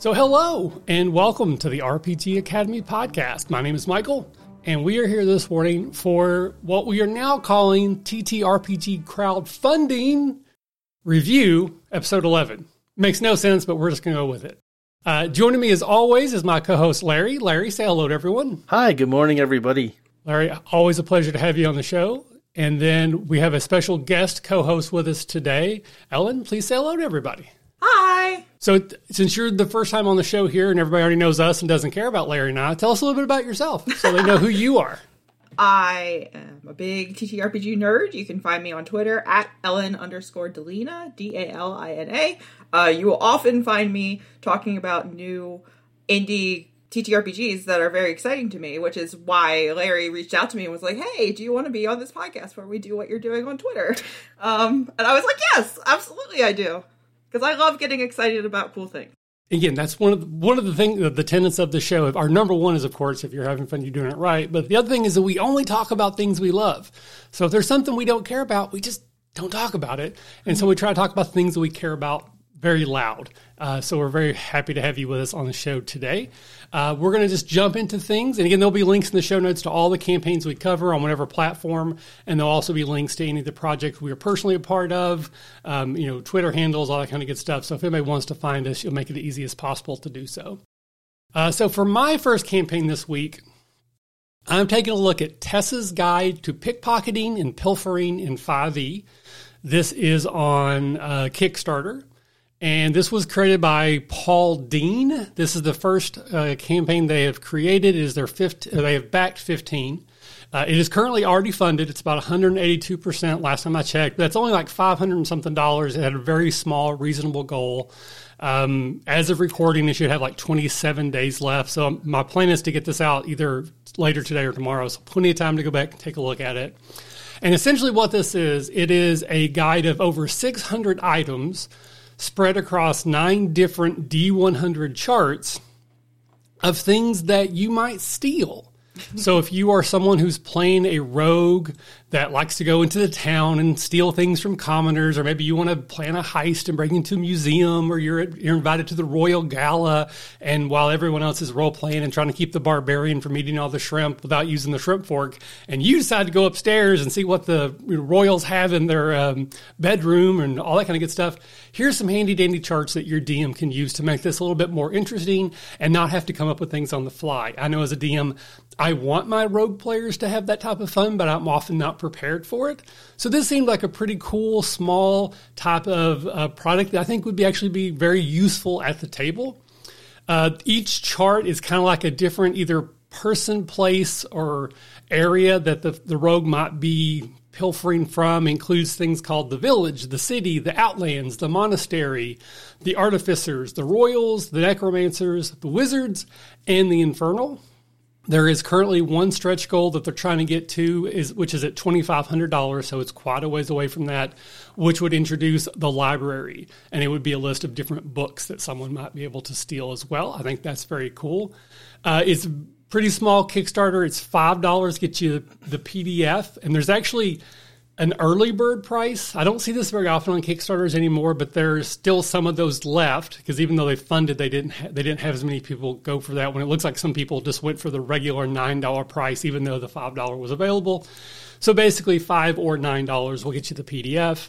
So, hello and welcome to the RPG Academy podcast. My name is Michael, and we are here this morning for what we are now calling TTRPG Crowdfunding Review, Episode 11. Makes no sense, but we're just going to go with it. Uh, joining me as always is my co host Larry. Larry, say hello to everyone. Hi, good morning, everybody. Larry, always a pleasure to have you on the show. And then we have a special guest co host with us today. Ellen, please say hello to everybody. Hi. So, since you're the first time on the show here and everybody already knows us and doesn't care about Larry and I, tell us a little bit about yourself so they know who you are. I am a big TTRPG nerd. You can find me on Twitter at Ellen underscore Dalina, D A L I N A. Uh, you will often find me talking about new indie TTRPGs that are very exciting to me, which is why Larry reached out to me and was like, "Hey, do you want to be on this podcast where we do what you're doing on Twitter?" Um, and I was like, "Yes, absolutely, I do," because I love getting excited about cool things. Again, that's one of the, one of the things, the tenets of the show. Our number one is, of course, if you're having fun, you're doing it right. But the other thing is that we only talk about things we love. So if there's something we don't care about, we just don't talk about it. And so we try to talk about things that we care about very loud. Uh, so we're very happy to have you with us on the show today. Uh, we're going to just jump into things. And again, there'll be links in the show notes to all the campaigns we cover on whatever platform. And there'll also be links to any of the projects we are personally a part of, um, you know, Twitter handles, all that kind of good stuff. So if anybody wants to find us, you'll make it the easiest possible to do so. Uh, so for my first campaign this week, I'm taking a look at Tessa's Guide to Pickpocketing and Pilfering in 5e. This is on uh, Kickstarter. And this was created by Paul Dean. This is the first uh, campaign they have created. It is their fifth, uh, they have backed 15. Uh, it is currently already funded. It's about 182% last time I checked. That's only like 500 and something dollars. It had a very small, reasonable goal. Um, as of recording, it should have like 27 days left. So my plan is to get this out either later today or tomorrow. So plenty of time to go back and take a look at it. And essentially, what this is, it is a guide of over 600 items spread across nine different D100 charts of things that you might steal. So if you are someone who's playing a rogue that likes to go into the town and steal things from commoners, or maybe you want to plan a heist and break into a museum, or you're you're invited to the royal gala, and while everyone else is role playing and trying to keep the barbarian from eating all the shrimp without using the shrimp fork, and you decide to go upstairs and see what the royals have in their um, bedroom and all that kind of good stuff. Here's some handy dandy charts that your DM can use to make this a little bit more interesting and not have to come up with things on the fly. I know as a DM, I want my rogue players to have that type of fun, but I'm often not prepared for it. So this seemed like a pretty cool, small type of uh, product that I think would be actually be very useful at the table. Uh, each chart is kind of like a different either person, place, or area that the, the rogue might be pilfering from includes things called the village, the city, the outlands, the monastery, the artificers, the royals, the necromancers, the wizards, and the infernal. There is currently one stretch goal that they're trying to get to, is which is at twenty five hundred dollars, so it's quite a ways away from that, which would introduce the library, and it would be a list of different books that someone might be able to steal as well. I think that's very cool. Uh, it's pretty small Kickstarter. It's five dollars get you the PDF, and there's actually an early bird price. I don't see this very often on Kickstarters anymore, but there's still some of those left because even though they funded, they didn't ha- they didn't have as many people go for that. When it looks like some people just went for the regular nine dollar price, even though the five dollar was available. So basically, five or nine dollars will get you the PDF.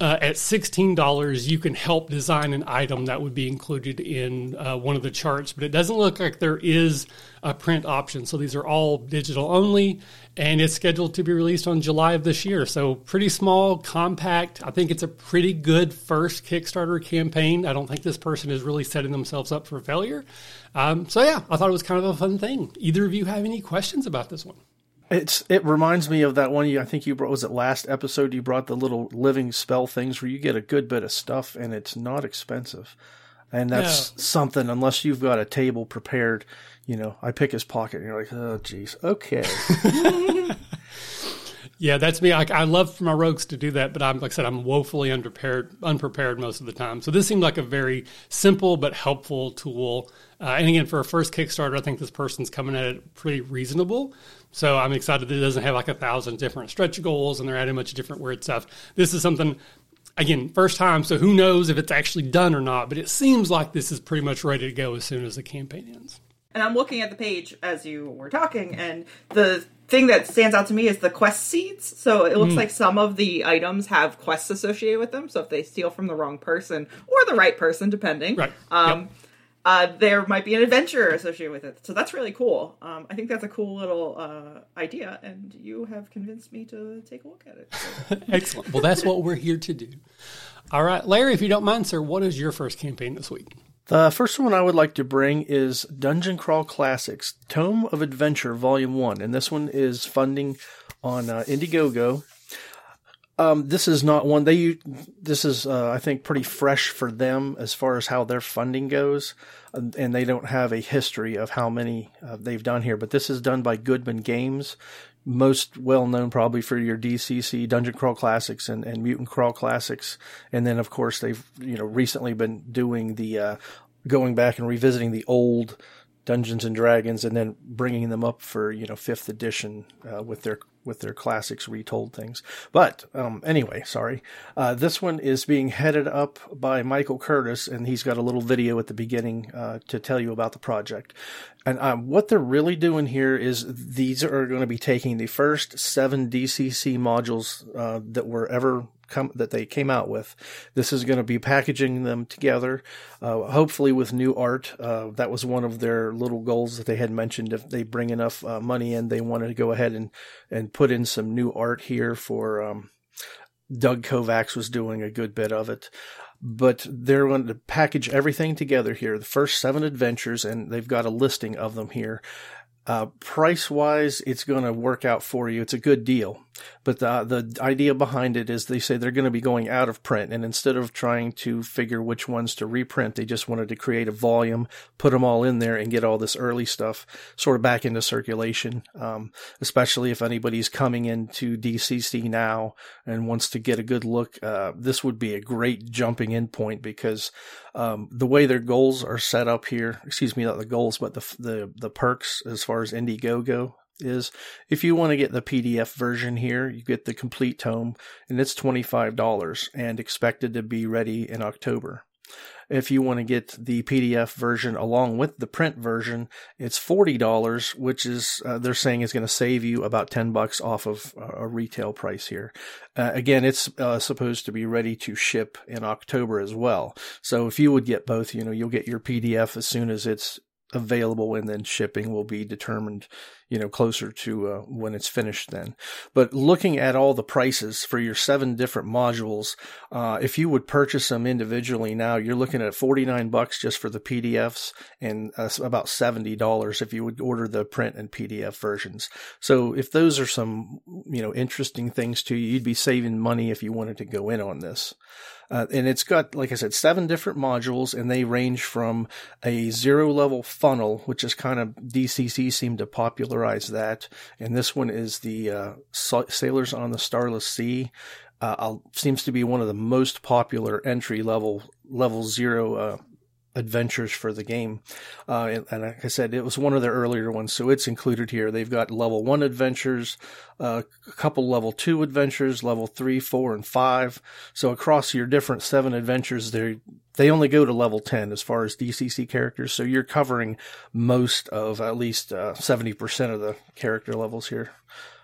Uh, at $16, you can help design an item that would be included in uh, one of the charts, but it doesn't look like there is a print option. So these are all digital only, and it's scheduled to be released on July of this year. So pretty small, compact. I think it's a pretty good first Kickstarter campaign. I don't think this person is really setting themselves up for failure. Um, so yeah, I thought it was kind of a fun thing. Either of you have any questions about this one? It's it reminds me of that one you I think you brought was it last episode you brought the little living spell things where you get a good bit of stuff and it's not expensive. And that's something unless you've got a table prepared, you know, I pick his pocket and you're like, "Oh geez. Okay." yeah, that's me. I, I, love for my rogues to do that, but I'm like I said, I'm woefully unprepared, unprepared most of the time. So this seemed like a very simple but helpful tool. Uh, and again, for a first Kickstarter, I think this person's coming at it pretty reasonable. So I'm excited that it doesn't have like a thousand different stretch goals and they're adding a bunch of different weird stuff. This is something again, first time, so who knows if it's actually done or not, but it seems like this is pretty much ready to go as soon as the campaign ends. And I'm looking at the page as you were talking, and the thing that stands out to me is the quest seeds. So it looks mm. like some of the items have quests associated with them. So if they steal from the wrong person or the right person, depending, right. um, yep. Uh, there might be an adventure associated with it. So that's really cool. Um, I think that's a cool little uh, idea, and you have convinced me to take a look at it. So. Excellent. Well, that's what we're here to do. All right, Larry, if you don't mind, sir, what is your first campaign this week? The first one I would like to bring is Dungeon Crawl Classics, Tome of Adventure, Volume 1. And this one is funding on uh, Indiegogo. Um, this is not one they, this is, uh, I think pretty fresh for them as far as how their funding goes. And, they don't have a history of how many uh, they've done here, but this is done by Goodman Games most well known probably for your DCC Dungeon Crawl Classics and, and Mutant Crawl Classics. And then of course they've, you know, recently been doing the, uh, going back and revisiting the old Dungeons and Dragons and then bringing them up for, you know, fifth edition, uh, with their with their classics retold things. But um, anyway, sorry. Uh, this one is being headed up by Michael Curtis, and he's got a little video at the beginning uh, to tell you about the project. And um, what they're really doing here is these are going to be taking the first seven DCC modules uh, that were ever come that they came out with. This is going to be packaging them together, uh, hopefully with new art. Uh, that was one of their little goals that they had mentioned. If they bring enough uh, money in, they wanted to go ahead and and put in some new art here for. Um, Doug Kovacs was doing a good bit of it but they're going to package everything together here. The first seven adventures, and they've got a listing of them here. Uh, price wise, it's going to work out for you. It's a good deal. But the, the idea behind it is they say they're going to be going out of print. And instead of trying to figure which ones to reprint, they just wanted to create a volume, put them all in there and get all this early stuff sort of back into circulation. Um, especially if anybody's coming into DCC now and wants to get a good look. Uh, this would be a great jumping in point because, um, the way their goals are set up here, excuse me, not the goals, but the, the, the perks as far as Indiegogo is if you want to get the PDF version here, you get the complete tome and it's $25 and expected to be ready in October. If you want to get the PDF version along with the print version, it's $40, which is, uh, they're saying is going to save you about 10 bucks off of a retail price here. Uh, again, it's uh, supposed to be ready to ship in October as well. So if you would get both, you know, you'll get your PDF as soon as it's available and then shipping will be determined you know closer to uh, when it's finished then. But looking at all the prices for your seven different modules uh, if you would purchase them individually now you're looking at 49 bucks just for the pdfs and uh, about $70 if you would order the print and pdf versions. So if those are some you know interesting things to you you'd be saving money if you wanted to go in on this uh, and it's got, like I said, seven different modules, and they range from a zero level funnel, which is kind of DCC seemed to popularize that. And this one is the uh, Sailors on the Starless Sea. Uh, seems to be one of the most popular entry level level zero uh, adventures for the game. Uh, and, like I said, it was one of their earlier ones, so it's included here. They've got level one adventures, uh, a couple level two adventures, level three, four, and five. So across your different seven adventures, they they only go to level 10 as far as DCC characters. So you're covering most of at least uh, 70% of the character levels here,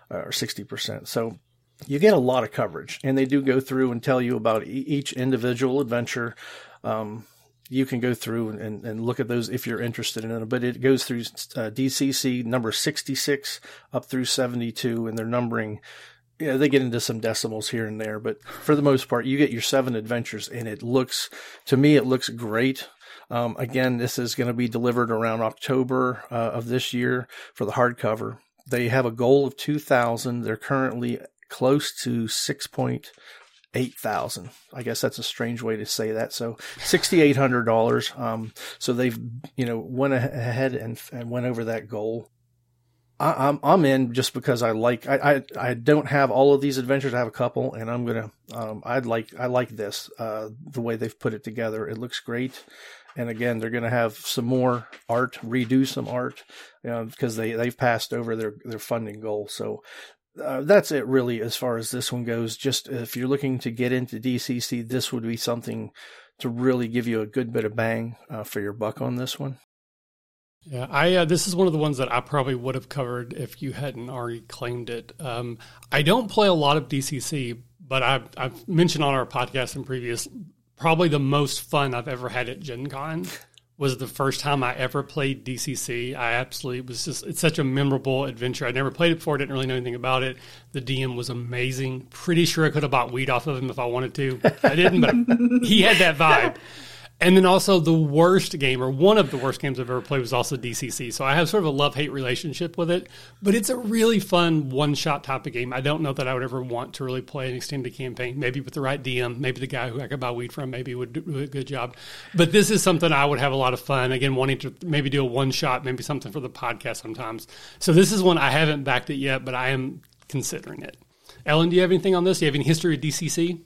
uh, or 60%. So you get a lot of coverage and they do go through and tell you about each individual adventure. Um, you can go through and, and look at those if you're interested in it. But it goes through uh, DCC number 66 up through 72, and they're numbering. Yeah, they get into some decimals here and there, but for the most part, you get your seven adventures, and it looks to me it looks great. Um, again, this is going to be delivered around October uh, of this year for the hardcover. They have a goal of 2,000. They're currently close to 6.0 eight thousand. I guess that's a strange way to say that. So sixty eight hundred dollars. Um, so they've you know went ahead and, and went over that goal. I, am I'm in just because I like I, I I don't have all of these adventures. I have a couple, and I'm gonna um I'd like I like this uh the way they've put it together. It looks great. And again, they're going to have some more art, redo some art, you know, because they they've passed over their their funding goal. So uh, that's it really as far as this one goes. Just if you're looking to get into DCC, this would be something to really give you a good bit of bang uh, for your buck on this one. Yeah, I uh, this is one of the ones that I probably would have covered if you hadn't already claimed it. Um, I don't play a lot of DCC, but I've, I've mentioned on our podcast in previous, probably the most fun I've ever had at Gen Con was the first time I ever played DCC. I absolutely was just it's such a memorable adventure. I never played it before, didn't really know anything about it. The DM was amazing. Pretty sure I could have bought weed off of him if I wanted to. I didn't, but he had that vibe. And then also the worst game, or one of the worst games I've ever played, was also DCC. So I have sort of a love hate relationship with it, but it's a really fun one shot type of game. I don't know that I would ever want to really play an extended campaign. Maybe with the right DM, maybe the guy who I could buy weed from, maybe would do a good job. But this is something I would have a lot of fun. Again, wanting to maybe do a one shot, maybe something for the podcast sometimes. So this is one I haven't backed it yet, but I am considering it. Ellen, do you have anything on this? Do you have any history of DCC?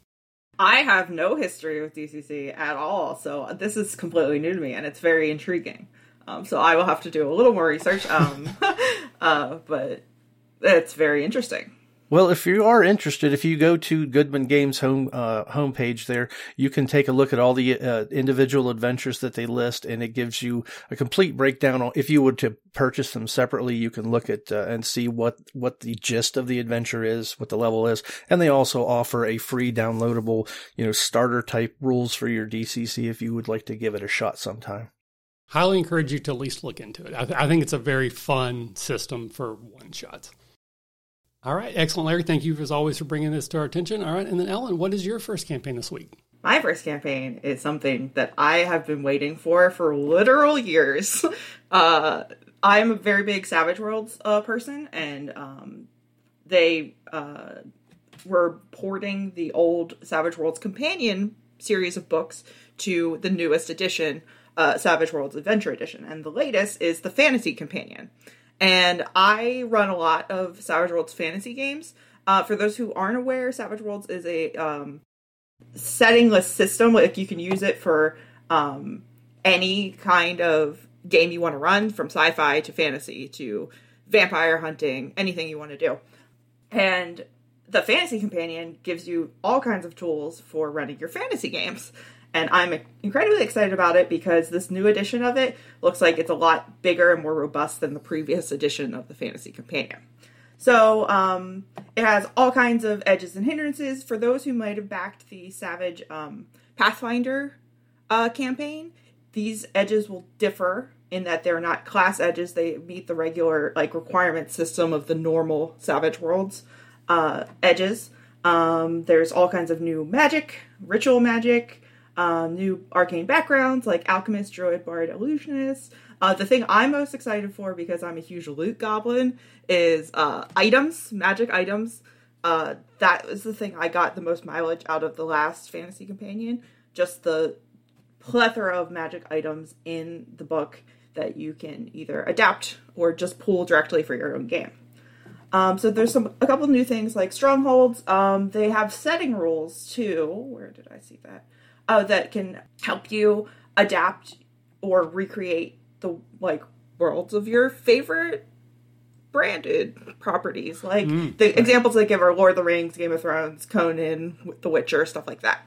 I have no history with DCC at all, so this is completely new to me, and it's very intriguing. Um, so I will have to do a little more research, um, uh, but it's very interesting. Well, if you are interested, if you go to Goodman Games home uh, homepage there, you can take a look at all the uh, individual adventures that they list, and it gives you a complete breakdown. If you were to purchase them separately, you can look at uh, and see what what the gist of the adventure is, what the level is, and they also offer a free downloadable, you know, starter type rules for your DCC if you would like to give it a shot sometime highly encourage you to at least look into it. I, th- I, think it's a very fun system for one shots. All right, excellent, Larry. Thank you as always for bringing this to our attention. All right, and then Ellen, what is your first campaign this week? My first campaign is something that I have been waiting for for literal years. Uh, I'm a very big Savage Worlds uh, person, and um, they uh, were porting the old Savage Worlds Companion series of books to the newest edition, uh, Savage Worlds Adventure Edition, and the latest is the Fantasy Companion. And I run a lot of Savage Worlds fantasy games. Uh, for those who aren't aware, Savage Worlds is a um, settingless system. Like you can use it for um, any kind of game you want to run, from sci-fi to fantasy to vampire hunting, anything you want to do. And the Fantasy Companion gives you all kinds of tools for running your fantasy games and I'm incredibly excited about it because this new edition of it looks like it's a lot bigger and more robust than the previous edition of the Fantasy Companion. So um, it has all kinds of edges and hindrances. For those who might have backed the Savage um, Pathfinder uh, campaign, these edges will differ in that they're not class edges. They meet the regular like requirement system of the normal Savage Worlds uh, edges. Um, there's all kinds of new magic, ritual magic, um, new arcane backgrounds like alchemist, druid, bard, illusionist. Uh, the thing I'm most excited for because I'm a huge loot goblin is uh, items, magic items. Uh, that is the thing I got the most mileage out of the last fantasy companion. Just the plethora of magic items in the book that you can either adapt or just pull directly for your own game. Um, so there's some a couple new things like strongholds. Um, they have setting rules too. Where did I see that? Uh, that can help you adapt or recreate the like worlds of your favorite branded properties. Like mm, the right. examples they give are Lord of the Rings, Game of Thrones, Conan, The Witcher, stuff like that.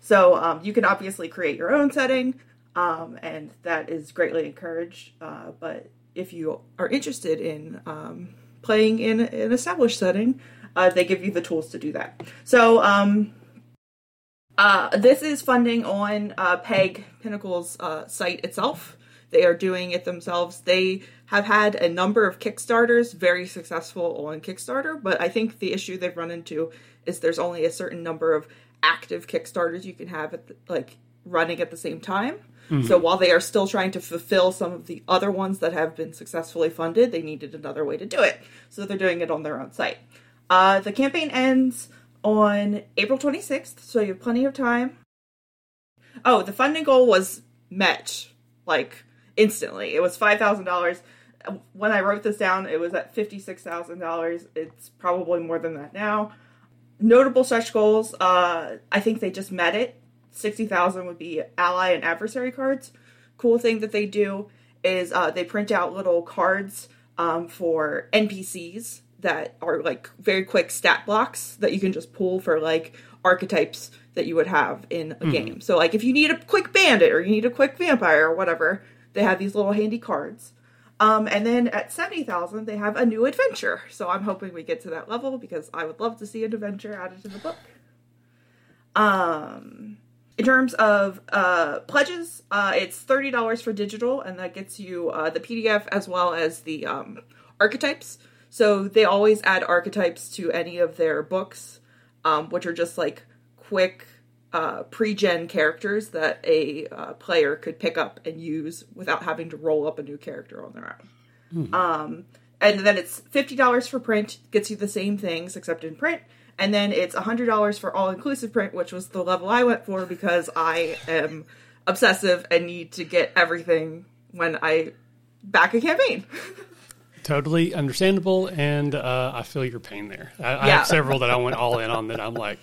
So um, you can obviously create your own setting, um, and that is greatly encouraged. Uh, but if you are interested in um, playing in an established setting, uh, they give you the tools to do that. So um, uh, this is funding on uh, Peg Pinnacle's uh, site itself. They are doing it themselves. They have had a number of Kickstarters, very successful on Kickstarter, but I think the issue they've run into is there's only a certain number of active Kickstarters you can have at the, like running at the same time. Mm-hmm. So while they are still trying to fulfill some of the other ones that have been successfully funded, they needed another way to do it. So they're doing it on their own site. Uh, the campaign ends on April 26th, so you have plenty of time. Oh, the funding goal was met like instantly. It was $5,000. When I wrote this down, it was at $56,000. It's probably more than that now. Notable stretch goals, uh, I think they just met it. 60,000 would be ally and adversary cards. Cool thing that they do is uh, they print out little cards um, for NPCs that are like very quick stat blocks that you can just pull for like archetypes that you would have in a game. So like if you need a quick bandit or you need a quick vampire or whatever, they have these little handy cards. Um, and then at 70,000, they have a new adventure. So I'm hoping we get to that level because I would love to see an adventure added to the book. Um, in terms of uh, pledges, uh, it's $30 for digital, and that gets you uh, the PDF as well as the um, archetypes. So they always add archetypes to any of their books, um, which are just like quick uh, pre-gen characters that a uh, player could pick up and use without having to roll up a new character on their own. Um, and then it's fifty dollars for print, gets you the same things except in print. And then it's hundred dollars for all-inclusive print, which was the level I went for because I am obsessive and need to get everything when I back a campaign. Totally understandable, and uh, I feel your pain there. I, I have several that I went all in on that I'm like,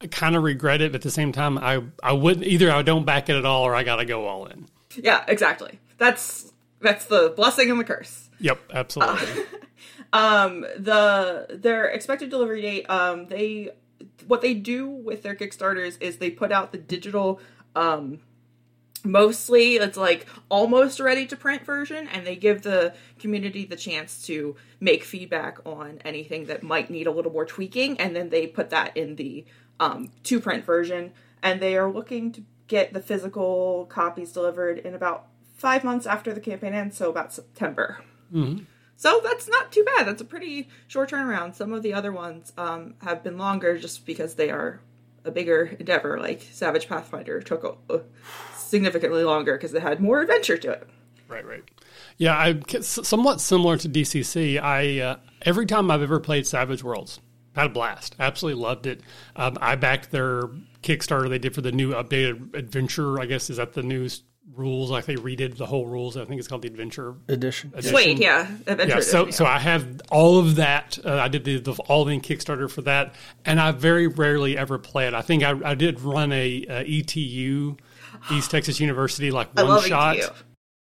I kind of regret it, but at the same time, I I wouldn't either. I don't back it at all, or I got to go all in. yeah, exactly. That's that's the blessing and the curse. Yep, absolutely. um the their expected delivery date um they what they do with their kickstarters is they put out the digital um mostly it's like almost ready to print version and they give the community the chance to make feedback on anything that might need a little more tweaking and then they put that in the um, to print version and they are looking to get the physical copies delivered in about five months after the campaign ends so about september so that's not too bad. That's a pretty short turnaround. Some of the other ones um, have been longer just because they are a bigger endeavor. Like Savage Pathfinder took a, a significantly longer because it had more adventure to it. Right, right. Yeah, I somewhat similar to DCC. I uh, every time I've ever played Savage Worlds, had a blast. Absolutely loved it. Um, I backed their Kickstarter they did for the new updated adventure. I guess is that the new rules? Like they redid the whole rules. I think it's called the adventure. Edition. edition. Wait, yeah, adventure. Yeah, so edition, so I have all of that. Uh, I did the, the all in Kickstarter for that, and I very rarely ever play it. I think I, I did run a, uh ETU, East Texas University, like one shot. ETU.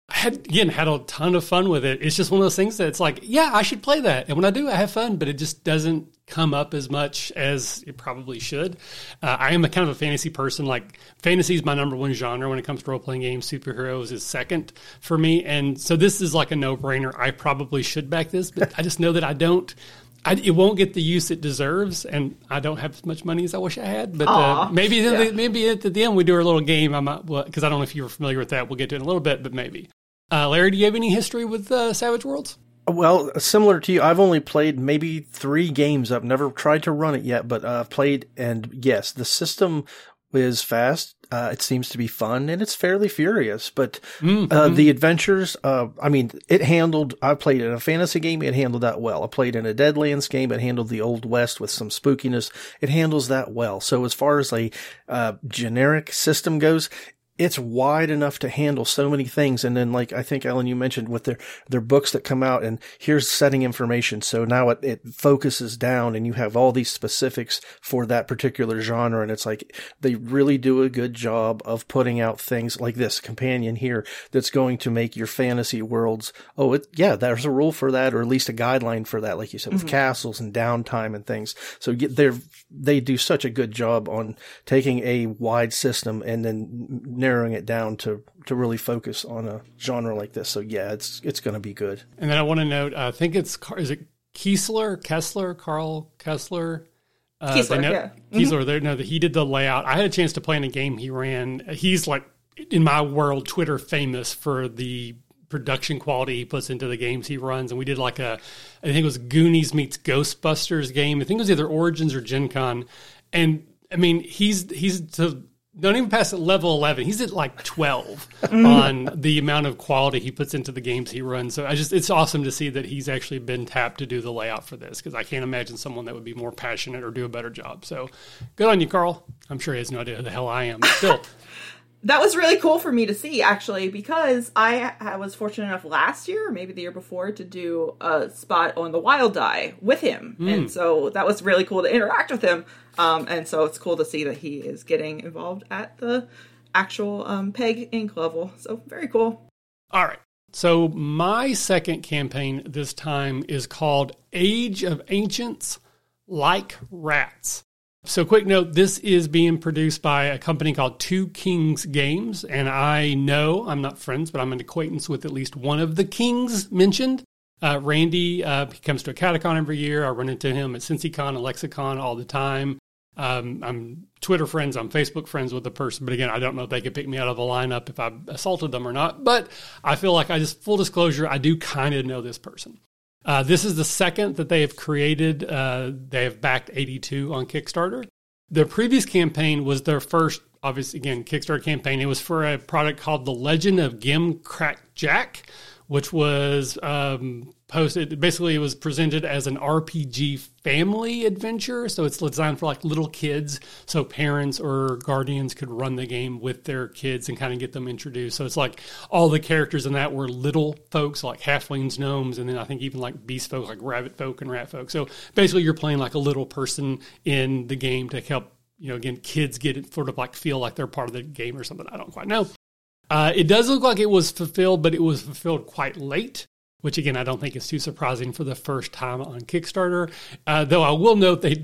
I had again had a ton of fun with it. It's just one of those things that it's like, yeah, I should play that, and when I do, I have fun, but it just doesn't come up as much as it probably should. Uh, I am a kind of a fantasy person. Like fantasy is my number one genre when it comes to role playing games. Superheroes is second for me, and so this is like a no brainer. I probably should back this, but I just know that I don't. I, it won't get the use it deserves, and I don't have as much money as I wish I had. But uh, maybe yeah. maybe at the end we do our little game. I might because I don't know if you're familiar with that. We'll get to it in a little bit, but maybe. Uh, Larry, do you have any history with uh, Savage Worlds? Well, similar to you, I've only played maybe three games. I've never tried to run it yet, but uh, I've played, and yes, the system is fast. Uh, it seems to be fun, and it's fairly furious. But uh, the adventures, uh, I mean, it handled. I played in a fantasy game; it handled that well. I played in a Deadlands game; it handled the Old West with some spookiness. It handles that well. So, as far as a uh, generic system goes, it's wide enough to handle so many things. And then, like I think Ellen, you mentioned with their their books that come out, and here's setting information. So now it, it focuses down, and you have all these specifics for that particular genre. And it's like they really do a good job of putting out things like this companion here that's going to make your fantasy worlds. Oh, it, yeah, there's a rule for that, or at least a guideline for that, like you said, with mm-hmm. castles and downtime and things. So they're they do such a good job on taking a wide system and then narrowing it down to to really focus on a genre like this. So yeah, it's it's going to be good. And then I want to note, uh, I think it's is it Keesler, Kessler, Carl Kessler. Uh, Keesler, they know, yeah. Keesler. They know that he did the layout. I had a chance to play in a game he ran. He's like in my world, Twitter famous for the production quality he puts into the games he runs. And we did like a, I think it was Goonies meets Ghostbusters game. I think it was either Origins or Gen Con. And I mean, he's he's to don't even pass at level 11 he's at like 12 mm-hmm. on the amount of quality he puts into the games he runs. So i just it's awesome to see that he's actually been tapped to do the layout for this because i can't imagine someone that would be more passionate or do a better job. So good on you carl. I'm sure he has no idea who the hell i am but still that was really cool for me to see actually because I, I was fortunate enough last year or maybe the year before to do a spot on the wild die with him. And so that was really cool to interact with him. Um, and so it's cool to see that he is getting involved at the actual um, peg ink level. So very cool. All right. So, my second campaign this time is called Age of Ancients Like Rats. So, quick note this is being produced by a company called Two Kings Games. And I know I'm not friends, but I'm an acquaintance with at least one of the kings mentioned. Uh, Randy, uh, he comes to AcadeCon every year. I run into him at CincyCon and Lexicon all the time. Um, I'm Twitter friends, I'm Facebook friends with the person, but again, I don't know if they could pick me out of a lineup if I assaulted them or not. But I feel like I just, full disclosure, I do kind of know this person. Uh, this is the second that they have created. Uh, they have backed 82 on Kickstarter. Their previous campaign was their first, obviously, again, Kickstarter campaign. It was for a product called The Legend of Gim Crack Jack, which was um, posted. Basically, it was presented as an RPG family adventure. So it's designed for like little kids, so parents or guardians could run the game with their kids and kind of get them introduced. So it's like all the characters in that were little folks, like halflings, gnomes, and then I think even like beast folk, like rabbit folk and rat folk. So basically, you're playing like a little person in the game to help. You know, again, kids get it sort of like feel like they're part of the game or something. I don't quite know. Uh, it does look like it was fulfilled, but it was fulfilled quite late which again I don't think is too surprising for the first time on Kickstarter. Uh, though I will note they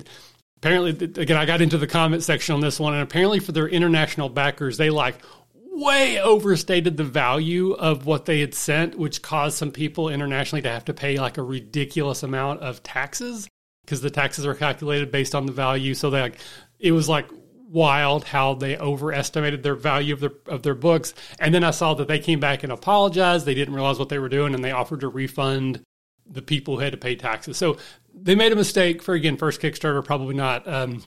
apparently again I got into the comment section on this one, and apparently for their international backers they like way overstated the value of what they had sent, which caused some people internationally to have to pay like a ridiculous amount of taxes because the taxes are calculated based on the value. So they like it was like wild how they overestimated their value of their of their books. And then I saw that they came back and apologized. They didn't realize what they were doing, and they offered to refund the people who had to pay taxes. So they made a mistake for again first Kickstarter, probably not. Um,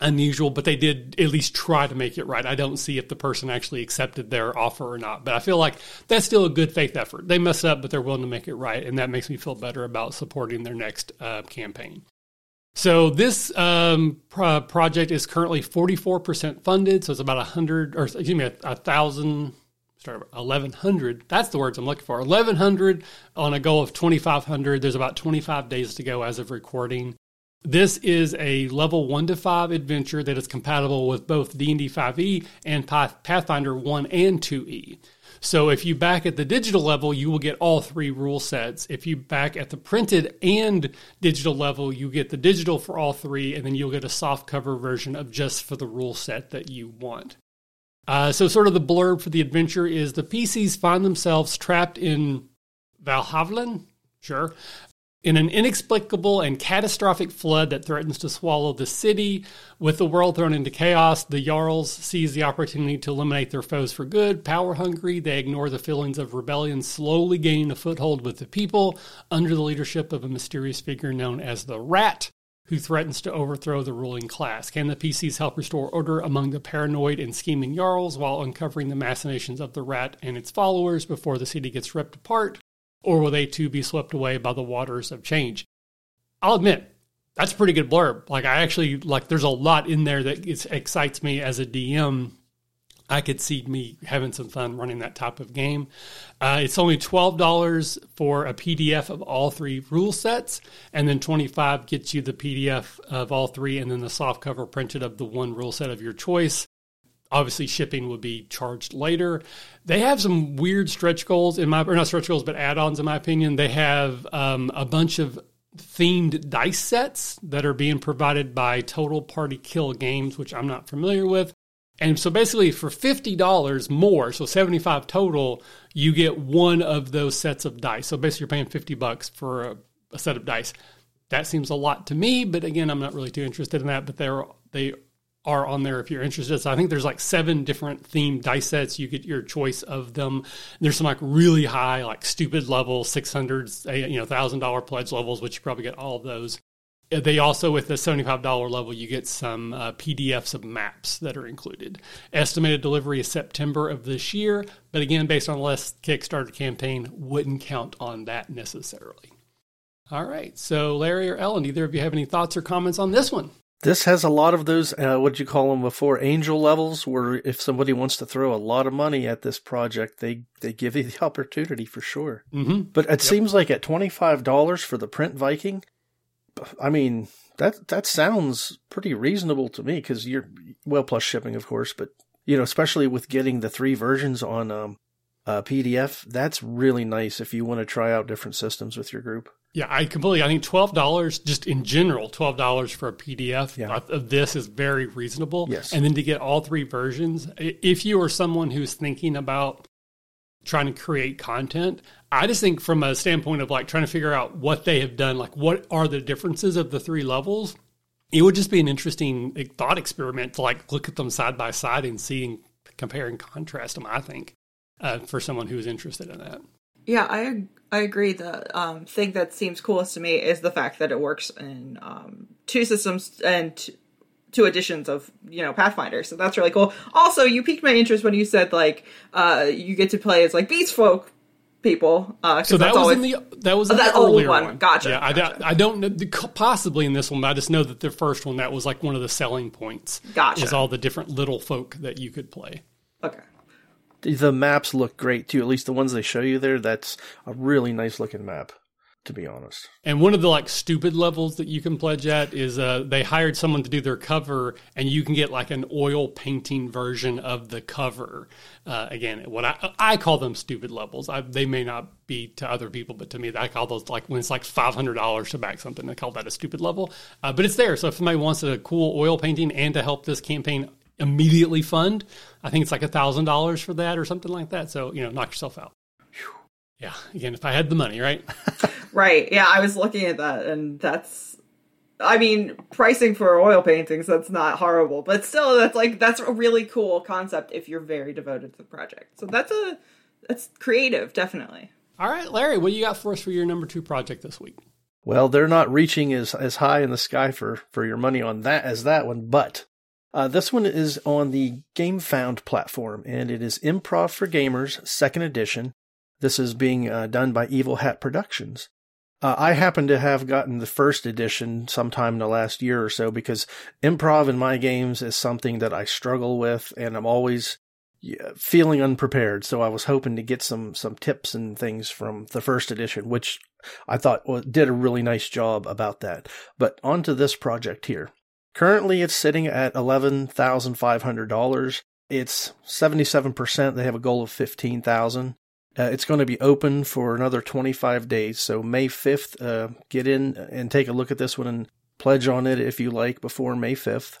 unusual, but they did at least try to make it right. I don't see if the person actually accepted their offer or not, but I feel like that's still a good faith effort. They messed up, but they're willing to make it right, and that makes me feel better about supporting their next uh, campaign. So this um, pro- project is currently 44% funded. So it's about a hundred, or excuse me, a, thousand, sorry, 1100. That's the words I'm looking for. 1100 on a goal of 2500. There's about 25 days to go as of recording. This is a level one to five adventure that is compatible with both D&D 5e and Pathfinder 1 and 2e. So if you back at the digital level, you will get all three rule sets. If you back at the printed and digital level, you get the digital for all three, and then you'll get a soft cover version of just for the rule set that you want. Uh, so, sort of the blurb for the adventure is the PCs find themselves trapped in Valhavlan, sure, in an inexplicable and catastrophic flood that threatens to swallow the city. With the world thrown into chaos, the Jarls seize the opportunity to eliminate their foes for good. Power hungry, they ignore the feelings of rebellion, slowly gaining a foothold with the people under the leadership of a mysterious figure known as the Rat, who threatens to overthrow the ruling class. Can the PCs help restore order among the paranoid and scheming Jarls while uncovering the machinations of the Rat and its followers before the city gets ripped apart? Or will they too be swept away by the waters of change? I'll admit, that's a pretty good blurb. Like I actually like there's a lot in there that excites me as a DM. I could see me having some fun running that type of game. Uh, it's only twelve dollars for a PDF of all three rule sets, and then twenty five gets you the PDF of all three, and then the soft cover printed of the one rule set of your choice. Obviously, shipping would be charged later. They have some weird stretch goals in my, or not stretch goals, but add-ons in my opinion. They have um, a bunch of themed dice sets that are being provided by Total Party Kill Games, which I'm not familiar with. And so basically for $50 more, so 75 total, you get one of those sets of dice. So basically you're paying 50 bucks for a, a set of dice. That seems a lot to me, but again, I'm not really too interested in that, but they're they are on there if you're interested. So I think there's like seven different themed dice sets. You get your choice of them. There's some like really high, like stupid level, 600, you know, thousand dollar pledge levels, which you probably get all of those. Uh, they also, with the $75 level, you get some uh, PDFs of maps that are included. Estimated delivery is September of this year, but again, based on the last Kickstarter campaign, wouldn't count on that necessarily. All right, so Larry or Ellen, either of you have any thoughts or comments on this one? This has a lot of those, uh, what you call them before, angel levels, where if somebody wants to throw a lot of money at this project, they, they give you the opportunity for sure. Mm-hmm. But it yep. seems like at $25 for the print Viking, I mean, that, that sounds pretty reasonable to me because you're, well, plus shipping, of course, but, you know, especially with getting the three versions on, um, uh, PDF, that's really nice if you want to try out different systems with your group. Yeah, I completely. I think twelve dollars, just in general, twelve dollars for a PDF Yeah. of this is very reasonable. Yes. and then to get all three versions, if you are someone who's thinking about trying to create content, I just think from a standpoint of like trying to figure out what they have done, like what are the differences of the three levels, it would just be an interesting thought experiment to like look at them side by side and see and compare and contrast them. I think uh, for someone who is interested in that. Yeah, I I agree. The um, thing that seems coolest to me is the fact that it works in um, two systems and t- two editions of you know Pathfinder. So that's really cool. Also, you piqued my interest when you said like uh, you get to play as like Beast Folk people. Uh, So that was always- in the that was in that the old one. one. Gotcha, Yeah, I, gotcha. don't- I don't know possibly in this one, but I just know that the first one that was like one of the selling points. Gotcha. Was all the different little folk that you could play. okay. The maps look great too. At least the ones they show you there. That's a really nice looking map, to be honest. And one of the like stupid levels that you can pledge at is uh, they hired someone to do their cover, and you can get like an oil painting version of the cover. Uh, again, what I I call them stupid levels. I, they may not be to other people, but to me, I call those like when it's like five hundred dollars to back something. I call that a stupid level. Uh, but it's there. So if somebody wants a cool oil painting and to help this campaign immediately fund, I think it's like a thousand dollars for that or something like that. So you know, knock yourself out. Yeah. Again, if I had the money, right? Right. Yeah, I was looking at that, and that's. I mean, pricing for oil paintings, that's not horrible, but still, that's like, that's a really cool concept if you're very devoted to the project. So that's a, that's creative, definitely. All right, Larry, what you got for us for your number two project this week? Well, they're not reaching as as high in the sky for for your money on that as that one, but uh, this one is on the GameFound platform, and it is Improv for Gamers Second Edition. This is being uh, done by Evil Hat Productions. Uh, I happen to have gotten the first edition sometime in the last year or so because improv in my games is something that I struggle with, and I'm always feeling unprepared. So I was hoping to get some some tips and things from the first edition, which I thought well, did a really nice job about that. But onto this project here. Currently, it's sitting at eleven thousand five hundred dollars. It's seventy seven percent. They have a goal of fifteen thousand. Uh, it's going to be open for another 25 days. So May 5th, uh, get in and take a look at this one and pledge on it if you like before May 5th.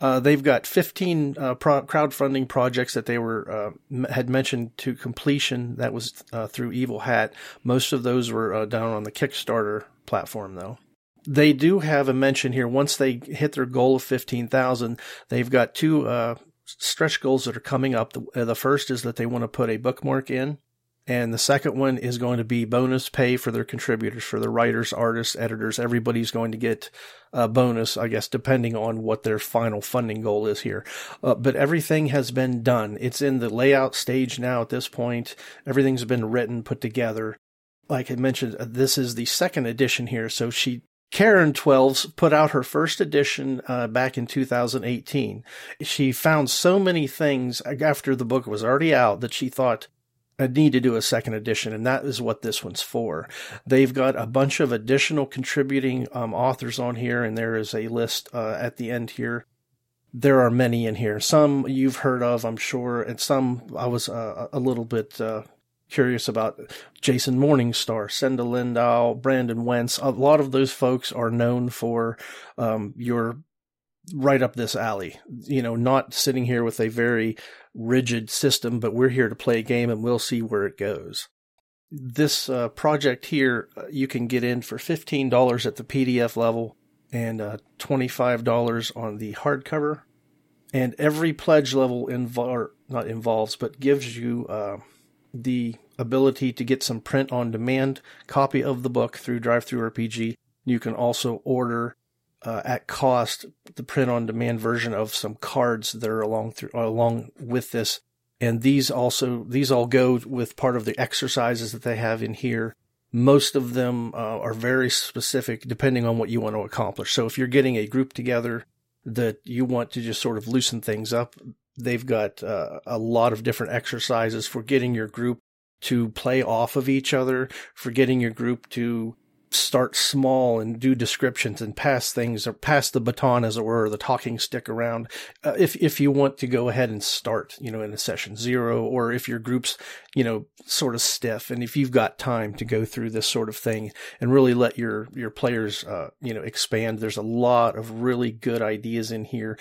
Uh, they've got 15 uh, pro- crowdfunding projects that they were uh, m- had mentioned to completion. That was uh, through Evil Hat. Most of those were down on the Kickstarter platform, though. They do have a mention here. Once they hit their goal of 15,000, they've got two uh, stretch goals that are coming up. The, uh, the first is that they want to put a bookmark in and the second one is going to be bonus pay for their contributors, for the writers, artists, editors. Everybody's going to get a bonus, I guess, depending on what their final funding goal is here. Uh, but everything has been done. It's in the layout stage now at this point. Everything's been written, put together. Like I mentioned, uh, this is the second edition here. So she Karen Twelves put out her first edition uh, back in 2018. She found so many things after the book was already out that she thought, I need to do a second edition, and that is what this one's for. They've got a bunch of additional contributing um, authors on here, and there is a list uh, at the end here. There are many in here. Some you've heard of, I'm sure, and some I was uh, a little bit uh, curious about. Jason Morningstar, Senda Lindahl, Brandon Wentz. A lot of those folks are known for um, your right up this alley. You know, not sitting here with a very rigid system, but we're here to play a game and we'll see where it goes. This uh, project here, uh, you can get in for $15 at the PDF level and uh, $25 on the hardcover. And every pledge level invo- not involves, but gives you uh, the ability to get some print on demand copy of the book through DriveThruRPG. You can also order uh, at cost the print on demand version of some cards that are along through along with this. And these also these all go with part of the exercises that they have in here. Most of them uh, are very specific depending on what you want to accomplish. So if you're getting a group together that you want to just sort of loosen things up they've got uh, a lot of different exercises for getting your group to play off of each other for getting your group to start small and do descriptions and pass things or pass the baton, as it were, the talking stick around. Uh, if, if you want to go ahead and start, you know, in a session zero, or if your group's, you know, sort of stiff and if you've got time to go through this sort of thing and really let your, your players, uh, you know, expand, there's a lot of really good ideas in here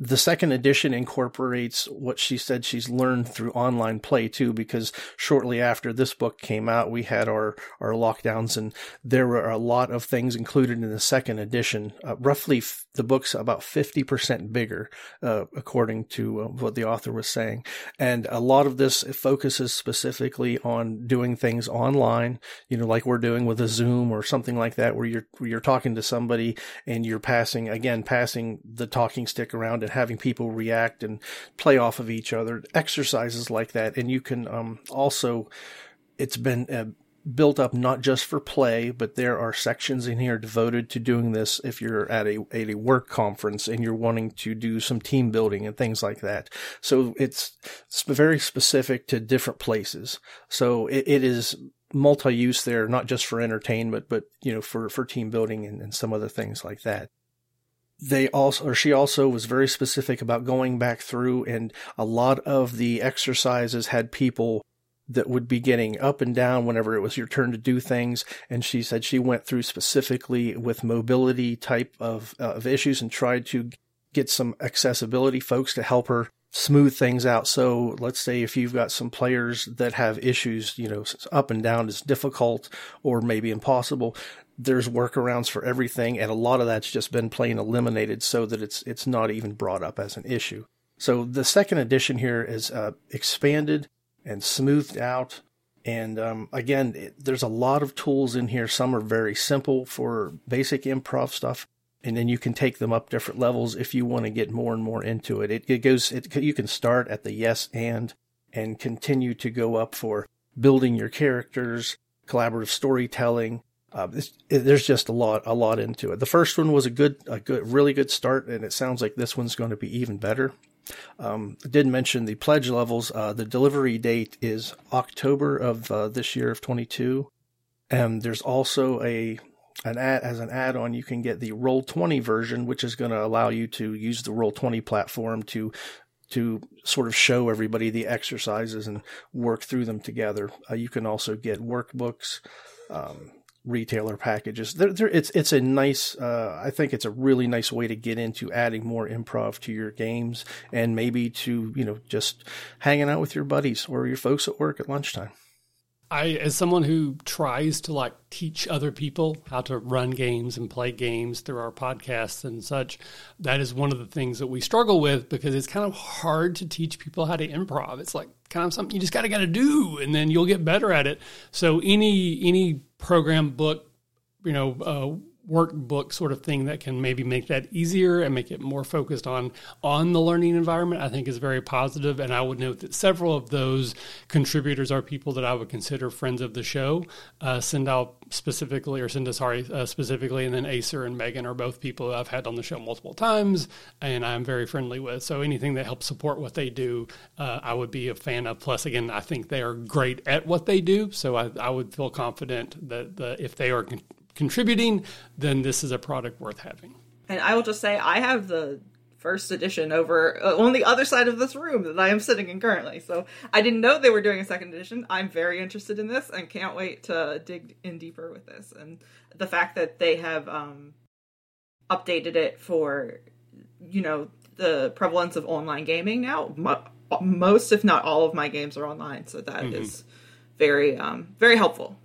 the second edition incorporates what she said she's learned through online play too, because shortly after this book came out, we had our, our lockdowns and there were a lot of things included in the second edition. Uh, roughly f- the book's about 50% bigger, uh, according to uh, what the author was saying. And a lot of this focuses specifically on doing things online, you know, like we're doing with a Zoom or something like that, where you're, where you're talking to somebody and you're passing, again, passing the talking stick around and having people react and play off of each other, exercises like that. And you can um, also, it's been uh, built up not just for play, but there are sections in here devoted to doing this if you're at a, at a work conference and you're wanting to do some team building and things like that. So it's, it's very specific to different places. So it, it is multi-use there, not just for entertainment, but, you know, for, for team building and, and some other things like that they also or she also was very specific about going back through and a lot of the exercises had people that would be getting up and down whenever it was your turn to do things and she said she went through specifically with mobility type of uh, of issues and tried to get some accessibility folks to help her smooth things out. So let's say if you've got some players that have issues, you know, up and down is difficult or maybe impossible, there's workarounds for everything, and a lot of that's just been plain eliminated so that it's it's not even brought up as an issue. So the second edition here is uh, expanded and smoothed out. And um, again, it, there's a lot of tools in here. Some are very simple for basic improv stuff, and then you can take them up different levels if you want to get more and more into it. It, it goes. It, you can start at the yes and and continue to go up for building your characters, collaborative storytelling, uh, there's just a lot, a lot into it. The first one was a good, a good, really good start, and it sounds like this one's going to be even better. Um, I did mention the pledge levels. Uh, the delivery date is October of uh, this year of 22, and there's also a an ad as an add-on. You can get the Roll 20 version, which is going to allow you to use the Roll 20 platform to to sort of show everybody the exercises and work through them together. Uh, you can also get workbooks. Um, retailer packages. They're, they're, it's it's a nice. Uh, I think it's a really nice way to get into adding more improv to your games, and maybe to you know just hanging out with your buddies or your folks at work at lunchtime. I, as someone who tries to like teach other people how to run games and play games through our podcasts and such, that is one of the things that we struggle with because it's kind of hard to teach people how to improv. It's like kind of something you just got to got to do, and then you'll get better at it. So any any program book, you know, uh, workbook sort of thing that can maybe make that easier and make it more focused on on the learning environment i think is very positive. And i would note that several of those contributors are people that i would consider friends of the show. Uh, Sindel specifically or Cinda sorry uh, specifically and then Acer and Megan are both people i've had on the show multiple times and i'm very friendly with. So anything that helps support what they do uh, i would be a fan of. Plus again i think they are great at what they do. So i, I would feel confident that the, if they are contributing, then this is a product worth having. And I will just say, I have the first edition over uh, on the other side of this room that I am sitting in currently. So I didn't know they were doing a second edition. I'm very interested in this and can't wait to dig in deeper with this. And the fact that they have um, updated it for, you know, the prevalence of online gaming now. Most, if not all, of my games are online, so that mm-hmm. is very, um, very helpful.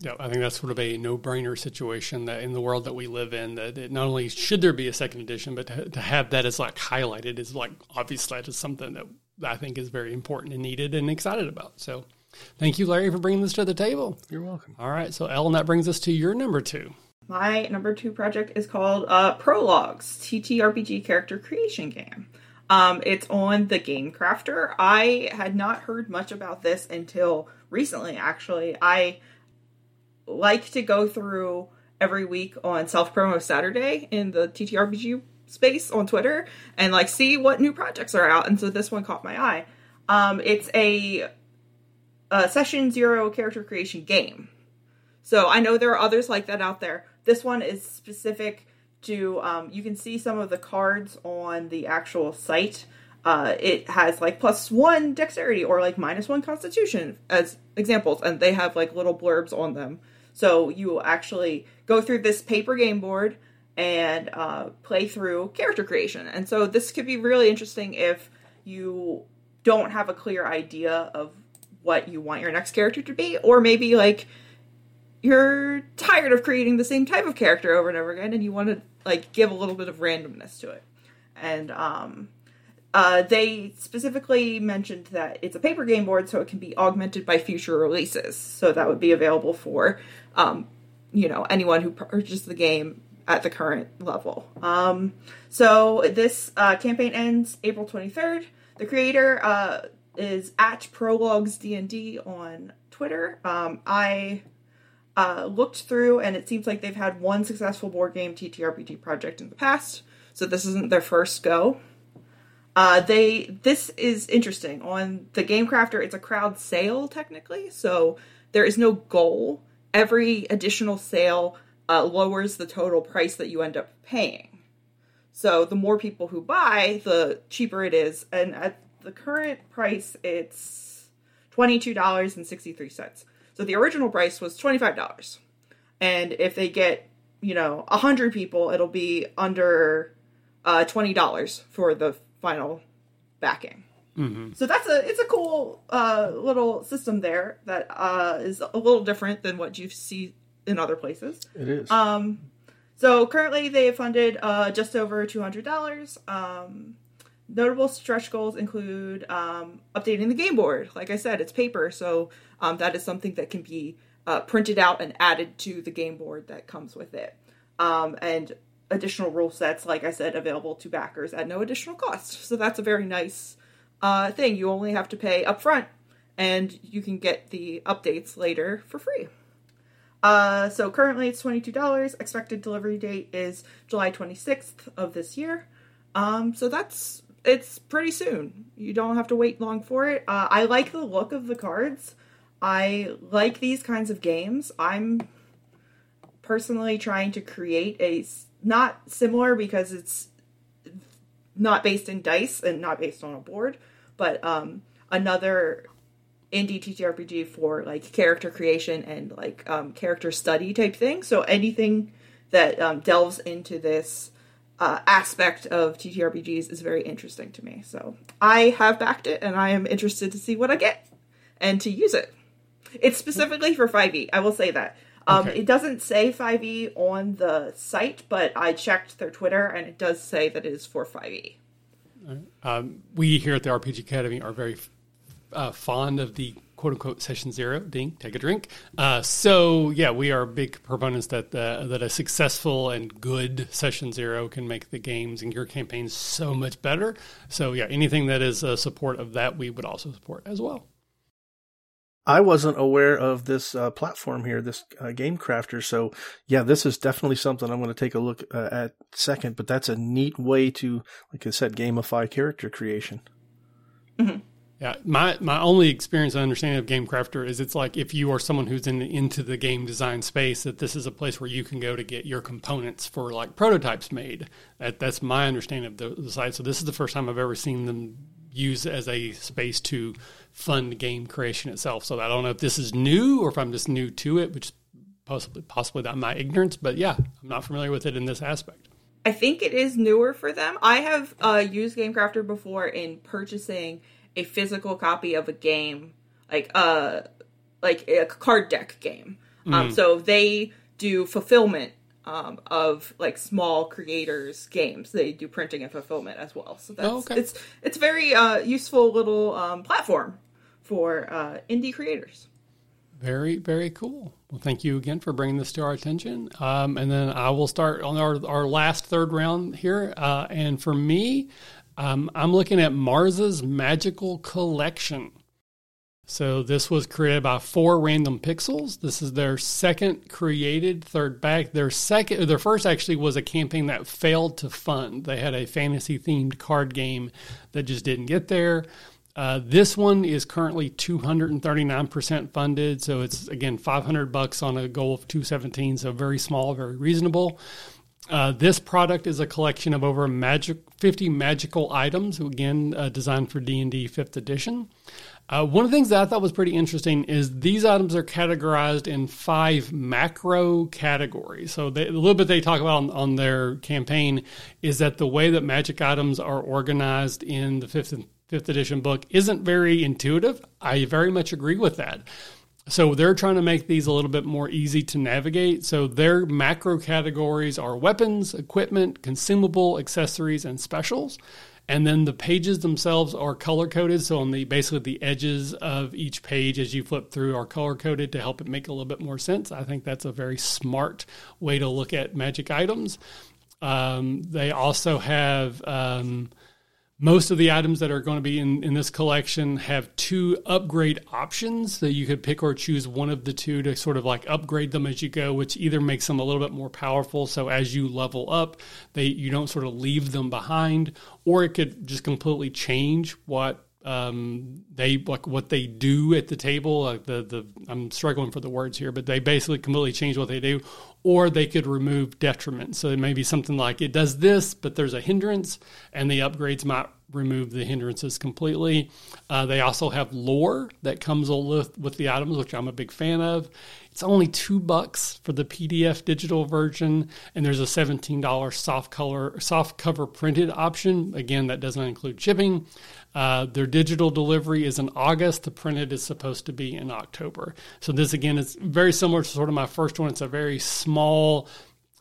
Yeah, I think that's sort of a no-brainer situation that in the world that we live in, that it, not only should there be a second edition, but to, to have that as like highlighted is like obviously that is something that I think is very important and needed and excited about. So, thank you, Larry, for bringing this to the table. You're welcome. All right, so Ellen, that brings us to your number two. My number two project is called uh, Prologues TTRPG character creation game. Um, it's on the Game Crafter. I had not heard much about this until recently. Actually, I like to go through every week on self promo Saturday in the TTRPG space on Twitter and like see what new projects are out. And so this one caught my eye. Um, it's a, a session zero character creation game. So I know there are others like that out there. This one is specific to, um, you can see some of the cards on the actual site. Uh, it has like plus one dexterity or like minus one constitution as examples, and they have like little blurbs on them. So you will actually go through this paper game board and uh, play through character creation. And so this could be really interesting if you don't have a clear idea of what you want your next character to be, or maybe like you're tired of creating the same type of character over and over again and you want to like give a little bit of randomness to it. And um uh, they specifically mentioned that it's a paper game board, so it can be augmented by future releases. So that would be available for, um, you know, anyone who purchased the game at the current level. Um, so this uh, campaign ends April 23rd. The creator uh, is at Prologues D&D on Twitter. Um, I uh, looked through, and it seems like they've had one successful board game TTRPG project in the past, so this isn't their first go. Uh, they this is interesting on the Game Crafter. It's a crowd sale technically, so there is no goal. Every additional sale uh, lowers the total price that you end up paying. So the more people who buy, the cheaper it is. And at the current price, it's twenty two dollars and sixty three cents. So the original price was twenty five dollars, and if they get you know a hundred people, it'll be under uh, twenty dollars for the final backing. Mm-hmm. So that's a it's a cool uh, little system there that uh, is a little different than what you see in other places. It is. Um, so currently they have funded uh, just over two hundred dollars. Um, notable stretch goals include um, updating the game board. Like I said, it's paper, so um, that is something that can be uh, printed out and added to the game board that comes with it. Um, and additional rule sets, like I said, available to backers at no additional cost. So that's a very nice uh, thing. You only have to pay upfront, and you can get the updates later for free. Uh, so currently it's twenty two dollars. Expected delivery date is July twenty sixth of this year. Um, so that's it's pretty soon. You don't have to wait long for it. Uh, I like the look of the cards. I like these kinds of games. I'm personally trying to create a not similar because it's not based in dice and not based on a board, but um, another indie TTRPG for like character creation and like um, character study type thing. So anything that um, delves into this uh, aspect of TTRPGs is very interesting to me. So I have backed it and I am interested to see what I get and to use it. It's specifically for 5e. I will say that. Um, okay. It doesn't say 5e on the site, but I checked their Twitter and it does say that it is for 5e. Um, we here at the RPG Academy are very uh, fond of the quote unquote session zero. Ding, take a drink. Uh, so yeah, we are big proponents that uh, that a successful and good session zero can make the games and your campaigns so much better. So yeah, anything that is a support of that, we would also support as well. I wasn't aware of this uh, platform here, this uh, Game Crafter. So, yeah, this is definitely something I'm going to take a look uh, at second. But that's a neat way to, like I said, gamify character creation. Mm-hmm. Yeah, my my only experience and understanding of Game Crafter is it's like if you are someone who's in into the game design space, that this is a place where you can go to get your components for like prototypes made. That that's my understanding of the, the site. So this is the first time I've ever seen them used as a space to fund game creation itself. So I don't know if this is new or if I'm just new to it, which possibly possibly that my ignorance. But yeah, I'm not familiar with it in this aspect. I think it is newer for them. I have uh, used GameCrafter before in purchasing a physical copy of a game, like uh, like a card deck game. Um, mm. Um, so they do fulfillment um, of like small creators games. They do printing and fulfillment as well. So that's oh, okay. it's it's very uh, useful little um, platform for uh, indie creators. Very very cool. Well, thank you again for bringing this to our attention. Um, and then I will start on our our last third round here. Uh, and for me, um, I'm looking at Marza's Magical Collection. So this was created by Four Random Pixels. This is their second created third back. Their second, their first actually was a campaign that failed to fund. They had a fantasy themed card game that just didn't get there. Uh, this one is currently 239% funded, so it's again 500 bucks on a goal of 217, so very small, very reasonable. Uh, this product is a collection of over magic 50 magical items, again uh, designed for D&D 5th edition. Uh, one of the things that I thought was pretty interesting is these items are categorized in five macro categories. So they, a little bit they talk about on, on, their campaign is that the way that magic items are organized in the fifth fifth edition book isn't very intuitive. I very much agree with that. So they're trying to make these a little bit more easy to navigate. So their macro categories are weapons, equipment, consumable, accessories, and specials. And then the pages themselves are color coded. So on the basically the edges of each page as you flip through are color coded to help it make a little bit more sense. I think that's a very smart way to look at magic items. Um, they also have um, most of the items that are going to be in, in this collection have two upgrade options that you could pick or choose one of the two to sort of like upgrade them as you go, which either makes them a little bit more powerful. So as you level up, they you don't sort of leave them behind, or it could just completely change what um, they like what they do at the table. Like the the I'm struggling for the words here, but they basically completely change what they do, or they could remove detriment. So it may be something like it does this, but there's a hindrance, and the upgrades might remove the hindrances completely. Uh, they also have lore that comes with with the items, which I'm a big fan of. It's only two bucks for the PDF digital version, and there's a $17 soft color soft cover printed option. Again, that does not include shipping. Uh, their digital delivery is in August. The printed is supposed to be in October. So this again is very similar to sort of my first one. It's a very small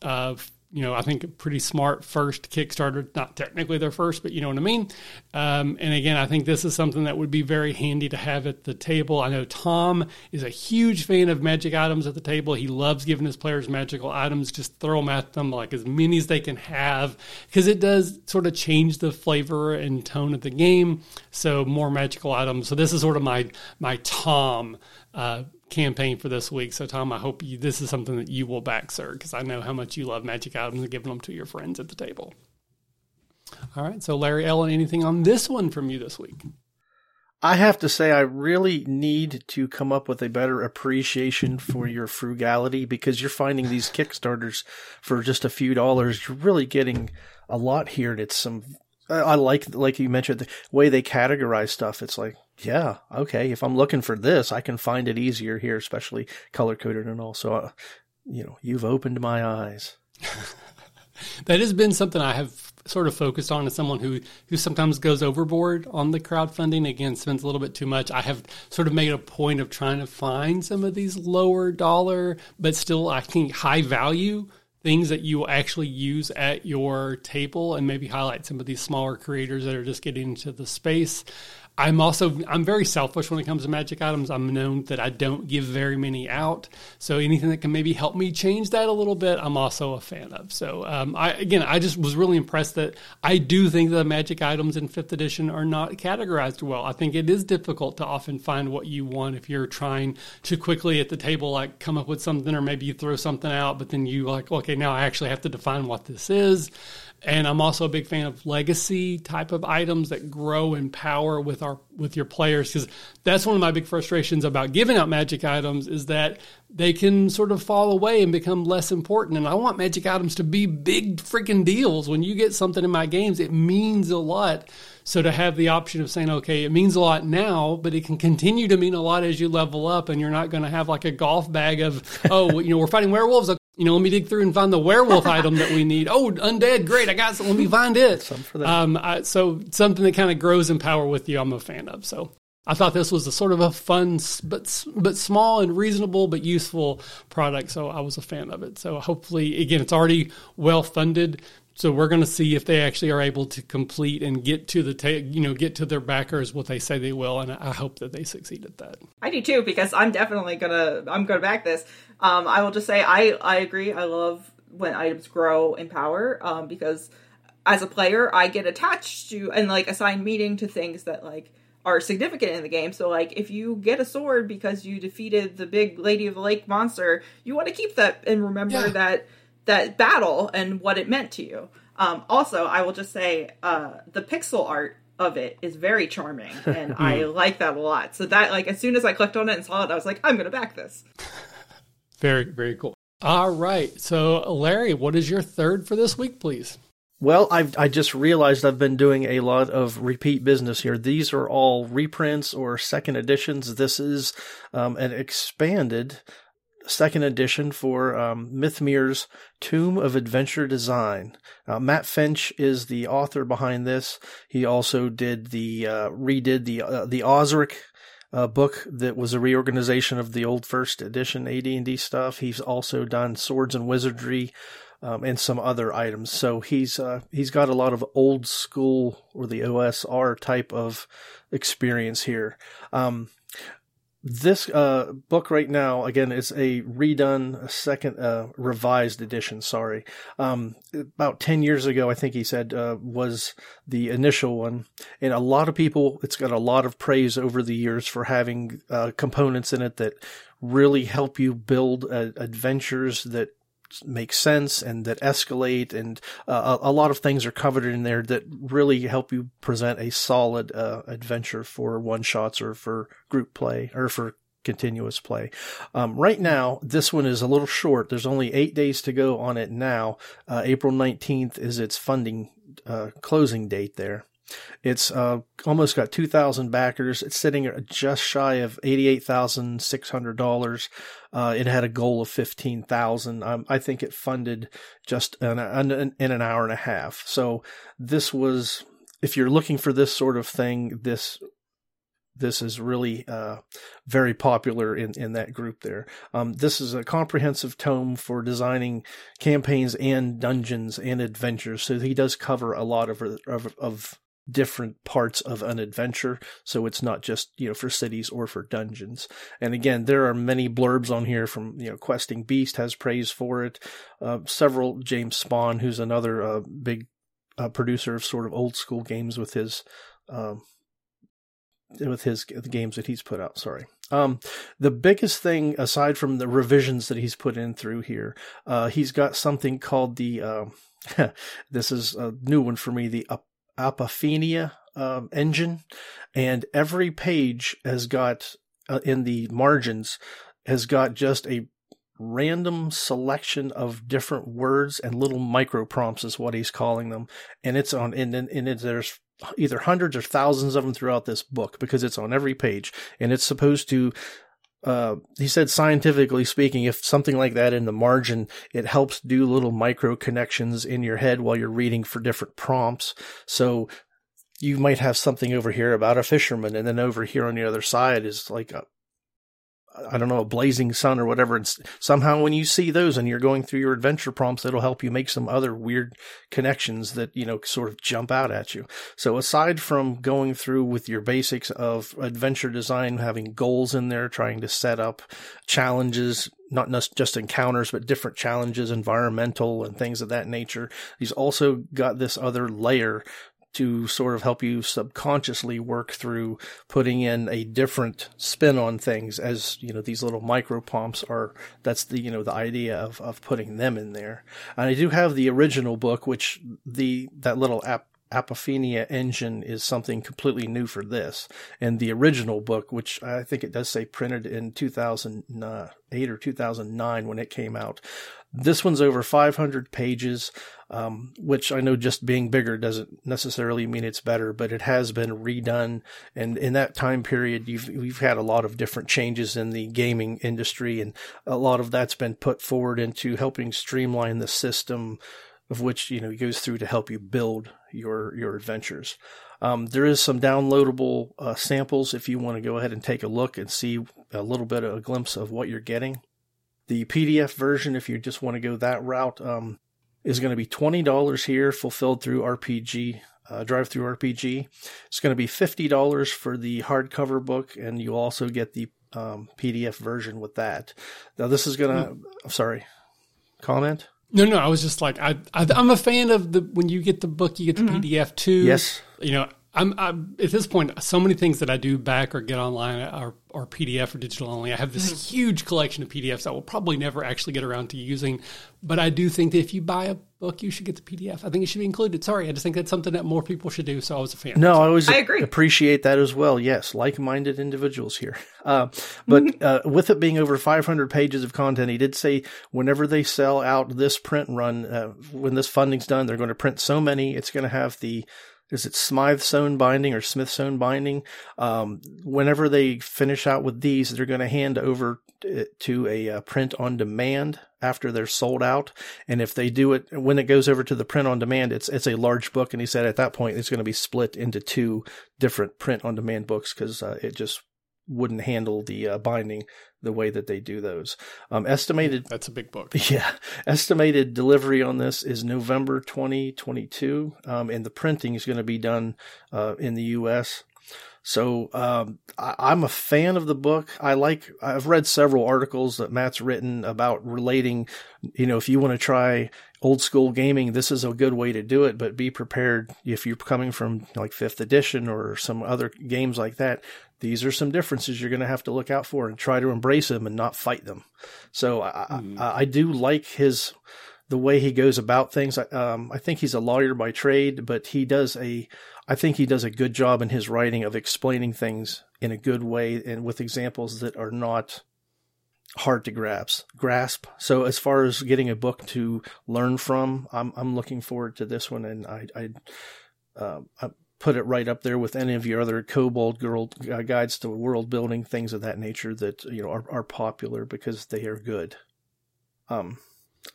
uh, you know, I think a pretty smart first Kickstarter. Not technically their first, but you know what I mean. Um, and again, I think this is something that would be very handy to have at the table. I know Tom is a huge fan of magic items at the table. He loves giving his players magical items. Just throw them at them like as many as they can have, because it does sort of change the flavor and tone of the game. So more magical items. So this is sort of my my Tom uh, campaign for this week. So, Tom, I hope you, this is something that you will back, sir, because I know how much you love magic items and giving them to your friends at the table. All right. So, Larry Ellen, anything on this one from you this week? I have to say, I really need to come up with a better appreciation for your frugality because you're finding these Kickstarters for just a few dollars. You're really getting a lot here, and it's some. I like, like you mentioned, the way they categorize stuff. It's like, yeah, okay. If I'm looking for this, I can find it easier here, especially color coded and all. So, uh, you know, you've opened my eyes. that has been something I have sort of focused on as someone who who sometimes goes overboard on the crowdfunding. Again, spends a little bit too much. I have sort of made a point of trying to find some of these lower dollar, but still I think high value things that you will actually use at your table and maybe highlight some of these smaller creators that are just getting into the space. I'm also I'm very selfish when it comes to magic items. I'm known that I don't give very many out, so anything that can maybe help me change that a little bit, I'm also a fan of. So um, I again, I just was really impressed that I do think the magic items in fifth edition are not categorized well. I think it is difficult to often find what you want if you're trying to quickly at the table like come up with something, or maybe you throw something out, but then you like okay now I actually have to define what this is. And I'm also a big fan of legacy type of items that grow in power with our with your players because that's one of my big frustrations about giving out magic items is that they can sort of fall away and become less important. And I want magic items to be big freaking deals. When you get something in my games, it means a lot. So to have the option of saying, okay, it means a lot now, but it can continue to mean a lot as you level up, and you're not going to have like a golf bag of, oh, you know, we're fighting werewolves you know, let me dig through and find the werewolf item that we need. Oh, undead, great! I got some. Let me find it. Some for that. Um, I, so something that kind of grows in power with you, I'm a fan of. So I thought this was a sort of a fun, but but small and reasonable, but useful product. So I was a fan of it. So hopefully, again, it's already well funded. So we're going to see if they actually are able to complete and get to the ta- you know get to their backers what they say they will, and I hope that they succeed at that. I do too because I'm definitely gonna I'm gonna back this. Um, I will just say I I agree. I love when items grow in power um, because as a player I get attached to and like assign meaning to things that like are significant in the game. So like if you get a sword because you defeated the big lady of the lake monster, you want to keep that and remember yeah. that that battle and what it meant to you. Um, also, I will just say uh, the pixel art of it is very charming and I like that a lot. So that like as soon as I clicked on it and saw it, I was like, I'm gonna back this. Very, very cool. All right. So Larry, what is your third for this week, please? Well, I've I just realized I've been doing a lot of repeat business here. These are all reprints or second editions. This is um, an expanded second edition for um, Mythmere's Tome of Adventure Design. Uh, Matt Finch is the author behind this. He also did the uh, redid the uh, the OSRIC uh, book that was a reorganization of the old first edition AD&D stuff. He's also done Swords and Wizardry um, and some other items. So he's uh, he's got a lot of old school or the OSR type of experience here. Um, this uh, book right now, again, is a redone, a second uh, revised edition. Sorry, um, about ten years ago, I think he said uh, was the initial one, and a lot of people. It's got a lot of praise over the years for having uh, components in it that really help you build uh, adventures that make sense and that escalate and uh, a, lot of things are covered in there that really help you present a solid uh, adventure for one shots or for group play or for continuous play. Um, right now, this one is a little short. There's only eight days to go on it now. Uh, April 19th is its funding uh, closing date there. It's uh, almost got 2,000 backers. It's sitting just shy of $88,600. Uh, it had a goal of 15,000. Um, I think it funded just in, in an hour and a half. So this was, if you're looking for this sort of thing, this this is really uh, very popular in, in that group there. Um, this is a comprehensive tome for designing campaigns and dungeons and adventures. So he does cover a lot of, of, of different parts of an adventure. So it's not just, you know, for cities or for dungeons. And again, there are many blurbs on here from, you know, Questing Beast has praise for it. Uh, several, James Spawn, who's another uh, big uh, producer of sort of old school games with his, um, with his the games that he's put out. Sorry. Um, the biggest thing aside from the revisions that he's put in through here, uh, he's got something called the, uh, this is a new one for me, the Apophenia um, engine, and every page has got uh, in the margins has got just a random selection of different words and little micro prompts is what he's calling them, and it's on and and, and there's either hundreds or thousands of them throughout this book because it's on every page. And it's supposed to uh, he said scientifically speaking, if something like that in the margin, it helps do little micro connections in your head while you're reading for different prompts. So you might have something over here about a fisherman, and then over here on the other side is like a, I don't know, a blazing sun or whatever. And somehow when you see those and you're going through your adventure prompts, it'll help you make some other weird connections that, you know, sort of jump out at you. So aside from going through with your basics of adventure design, having goals in there, trying to set up challenges, not just encounters, but different challenges, environmental and things of that nature. He's also got this other layer to sort of help you subconsciously work through putting in a different spin on things as, you know, these little micro prompts are, that's the, you know, the idea of, of putting them in there. And I do have the original book, which the, that little app, Apophenia engine is something completely new for this. And the original book, which I think it does say printed in 2008 or 2009 when it came out, this one's over 500 pages, um, which I know just being bigger doesn't necessarily mean it's better, but it has been redone. And in that time period, you've, we've had a lot of different changes in the gaming industry, and a lot of that's been put forward into helping streamline the system of which, you know, goes through to help you build your, your adventures. Um, there is some downloadable uh, samples if you want to go ahead and take a look and see a little bit of a glimpse of what you're getting. The PDF version, if you just want to go that route, um, is going to be $20 here, fulfilled through RPG, uh, RPG. It's going to be $50 for the hardcover book, and you'll also get the um, PDF version with that. Now, this is going to, mm. I'm sorry, comment? No, no, I was just like, I, I, am a fan of the, when you get the book, you get the mm-hmm. PDF too. Yes. You know, I'm, I'm, at this point. So many things that I do back or get online are, are PDF or digital only. I have this mm-hmm. huge collection of PDFs that will probably never actually get around to using. But I do think that if you buy a book, you should get the PDF. I think it should be included. Sorry, I just think that's something that more people should do. So I was a fan. No, I always I agree. appreciate that as well. Yes, like-minded individuals here. Uh, but mm-hmm. uh, with it being over 500 pages of content, he did say whenever they sell out this print run, uh, when this funding's done, they're going to print so many. It's going to have the is it sewn binding or Smith sewn binding? Um, whenever they finish out with these, they're going to hand over to a uh, print on demand after they're sold out. And if they do it when it goes over to the print on demand, it's it's a large book. And he said at that point it's going to be split into two different print on demand books because uh, it just wouldn't handle the uh, binding the way that they do those. Um, estimated. That's a big book. Yeah. Estimated delivery on this is November 2022. Um, and the printing is going to be done, uh, in the U.S. So, um, I, am a fan of the book. I like, I've read several articles that Matt's written about relating, you know, if you want to try old school gaming, this is a good way to do it, but be prepared if you're coming from like fifth edition or some other games like that these are some differences you're going to have to look out for and try to embrace them and not fight them. So I, mm. I, I do like his the way he goes about things. Um, I think he's a lawyer by trade, but he does a I think he does a good job in his writing of explaining things in a good way and with examples that are not hard to grasp. Grasp. So as far as getting a book to learn from, I'm I'm looking forward to this one, and I I. Uh, I put it right up there with any of your other Kobold girl uh, guides to world building things of that nature that you know are, are popular because they are good. Um,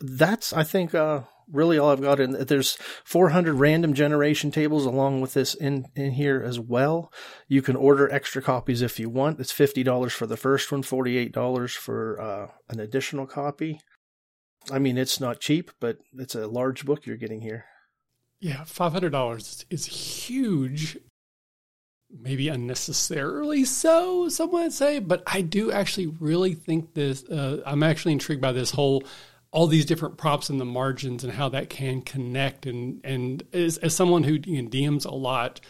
that's I think uh, really all I've got. And there's 400 random generation tables along with this in in here as well. You can order extra copies if you want. It's fifty dollars for the first one, forty eight dollars for uh, an additional copy. I mean, it's not cheap, but it's a large book you're getting here. Yeah, five hundred dollars is huge. Maybe unnecessarily so, some would say, but I do actually really think this. Uh, I'm actually intrigued by this whole all these different props in the margins and how that can connect. And and as, as someone who you know, DMs a lot,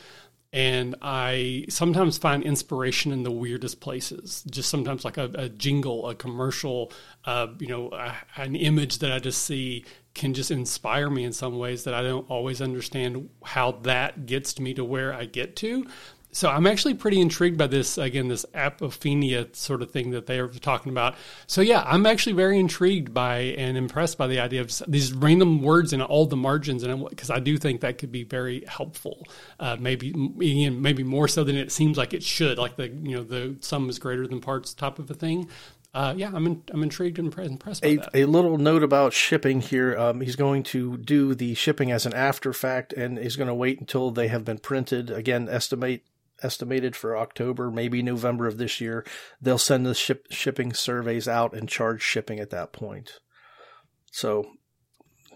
and I sometimes find inspiration in the weirdest places. Just sometimes like a, a jingle, a commercial, uh, you know, a, an image that I just see can just inspire me in some ways that I don't always understand how that gets me to where I get to. So I'm actually pretty intrigued by this again, this apophenia sort of thing that they are talking about. So yeah, I'm actually very intrigued by and impressed by the idea of these random words in all the margins, and because I do think that could be very helpful. Uh, maybe maybe more so than it seems like it should. Like the you know the sum is greater than parts type of a thing uh, yeah, I'm in, I'm intrigued and impressed. a, that. a little note about shipping here. Um, he's going to do the shipping as an after fact, and he's going to wait until they have been printed. Again, estimate estimated for October, maybe November of this year. They'll send the ship, shipping surveys out and charge shipping at that point. So,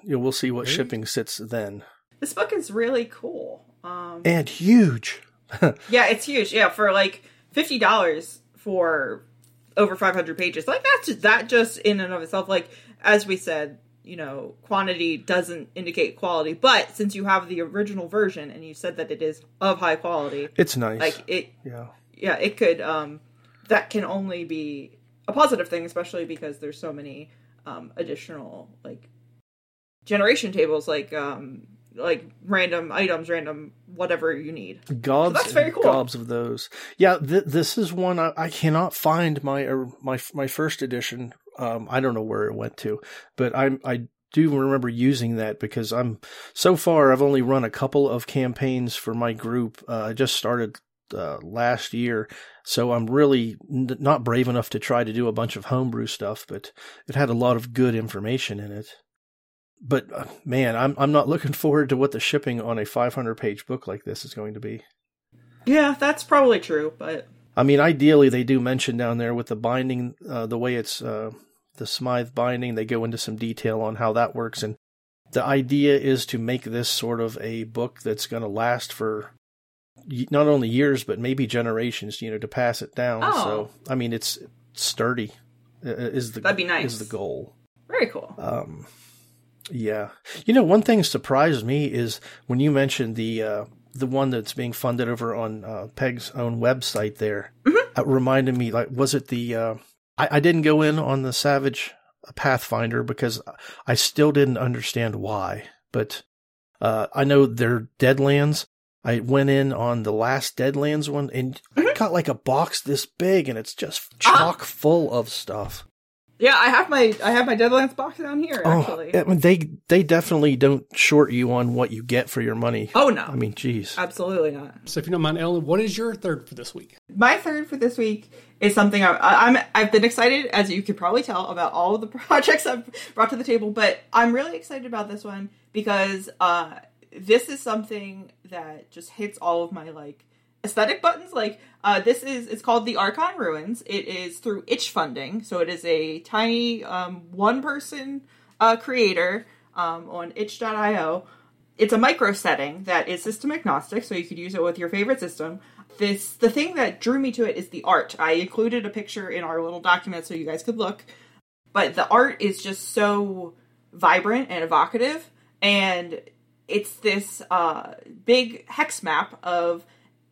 you know, we'll see what really? shipping sits then. This book is really cool. Um, and huge. yeah, it's huge. Yeah, for like fifty dollars for over 500 pages. Like that's that just in and of itself, like as we said, you know, quantity doesn't indicate quality. But since you have the original version and you said that it is of high quality, it's nice. Like it, yeah, yeah, it could. Um, that can only be a positive thing, especially because there's so many um, additional like generation tables, like um, like random items, random whatever you need. Gobs, so that's very cool. Gobs of those. Yeah, th- this is one I, I, cannot find my uh, my my first edition. Um, I don't know where it went to, but I I do remember using that because I'm so far I've only run a couple of campaigns for my group. Uh, I just started uh, last year, so I'm really n- not brave enough to try to do a bunch of homebrew stuff. But it had a lot of good information in it but uh, man, I'm I'm not looking forward to what the shipping on a 500 page book like this is going to be. Yeah, that's probably true, but I mean, ideally they do mention down there with the binding, uh, the way it's uh, the Smythe binding. They go into some detail on how that works, and the idea is to make this sort of a book that's going to last for not only years but maybe generations. You know, to pass it down. Oh. So I mean, it's sturdy. Is the that'd be nice. Is the goal. Very cool. Um, yeah. You know, one thing surprised me is when you mentioned the uh, the one that's being funded over on uh, Peg's own website there, mm-hmm. it reminded me like was it the uh, I, I didn't go in on the Savage Pathfinder because I still didn't understand why, but uh, I know they're Deadlands. I went in on the last Deadlands one and mm-hmm. I got like a box this big and it's just ah. chock uh, full of stuff. Yeah, I have my I have my Deadlands box down here. Oh, actually, I mean, they they definitely don't short you on what you get for your money. Oh no, I mean, geez, absolutely not. So, if you don't mind, Ellen, what is your third for this week? My third for this week is something I, am I've been excited, as you could probably tell, about all of the projects I've brought to the table. But I'm really excited about this one because uh, this is something that just hits all of my like aesthetic buttons. Like uh, this is it's called the Archon Ruins. It is through Itch Funding, so it is a tiny um, one person uh, creator um, on itch.io. It's a micro setting that is system agnostic, so you could use it with your favorite system. This the thing that drew me to it is the art. I included a picture in our little document so you guys could look, but the art is just so vibrant and evocative, and it's this uh, big hex map of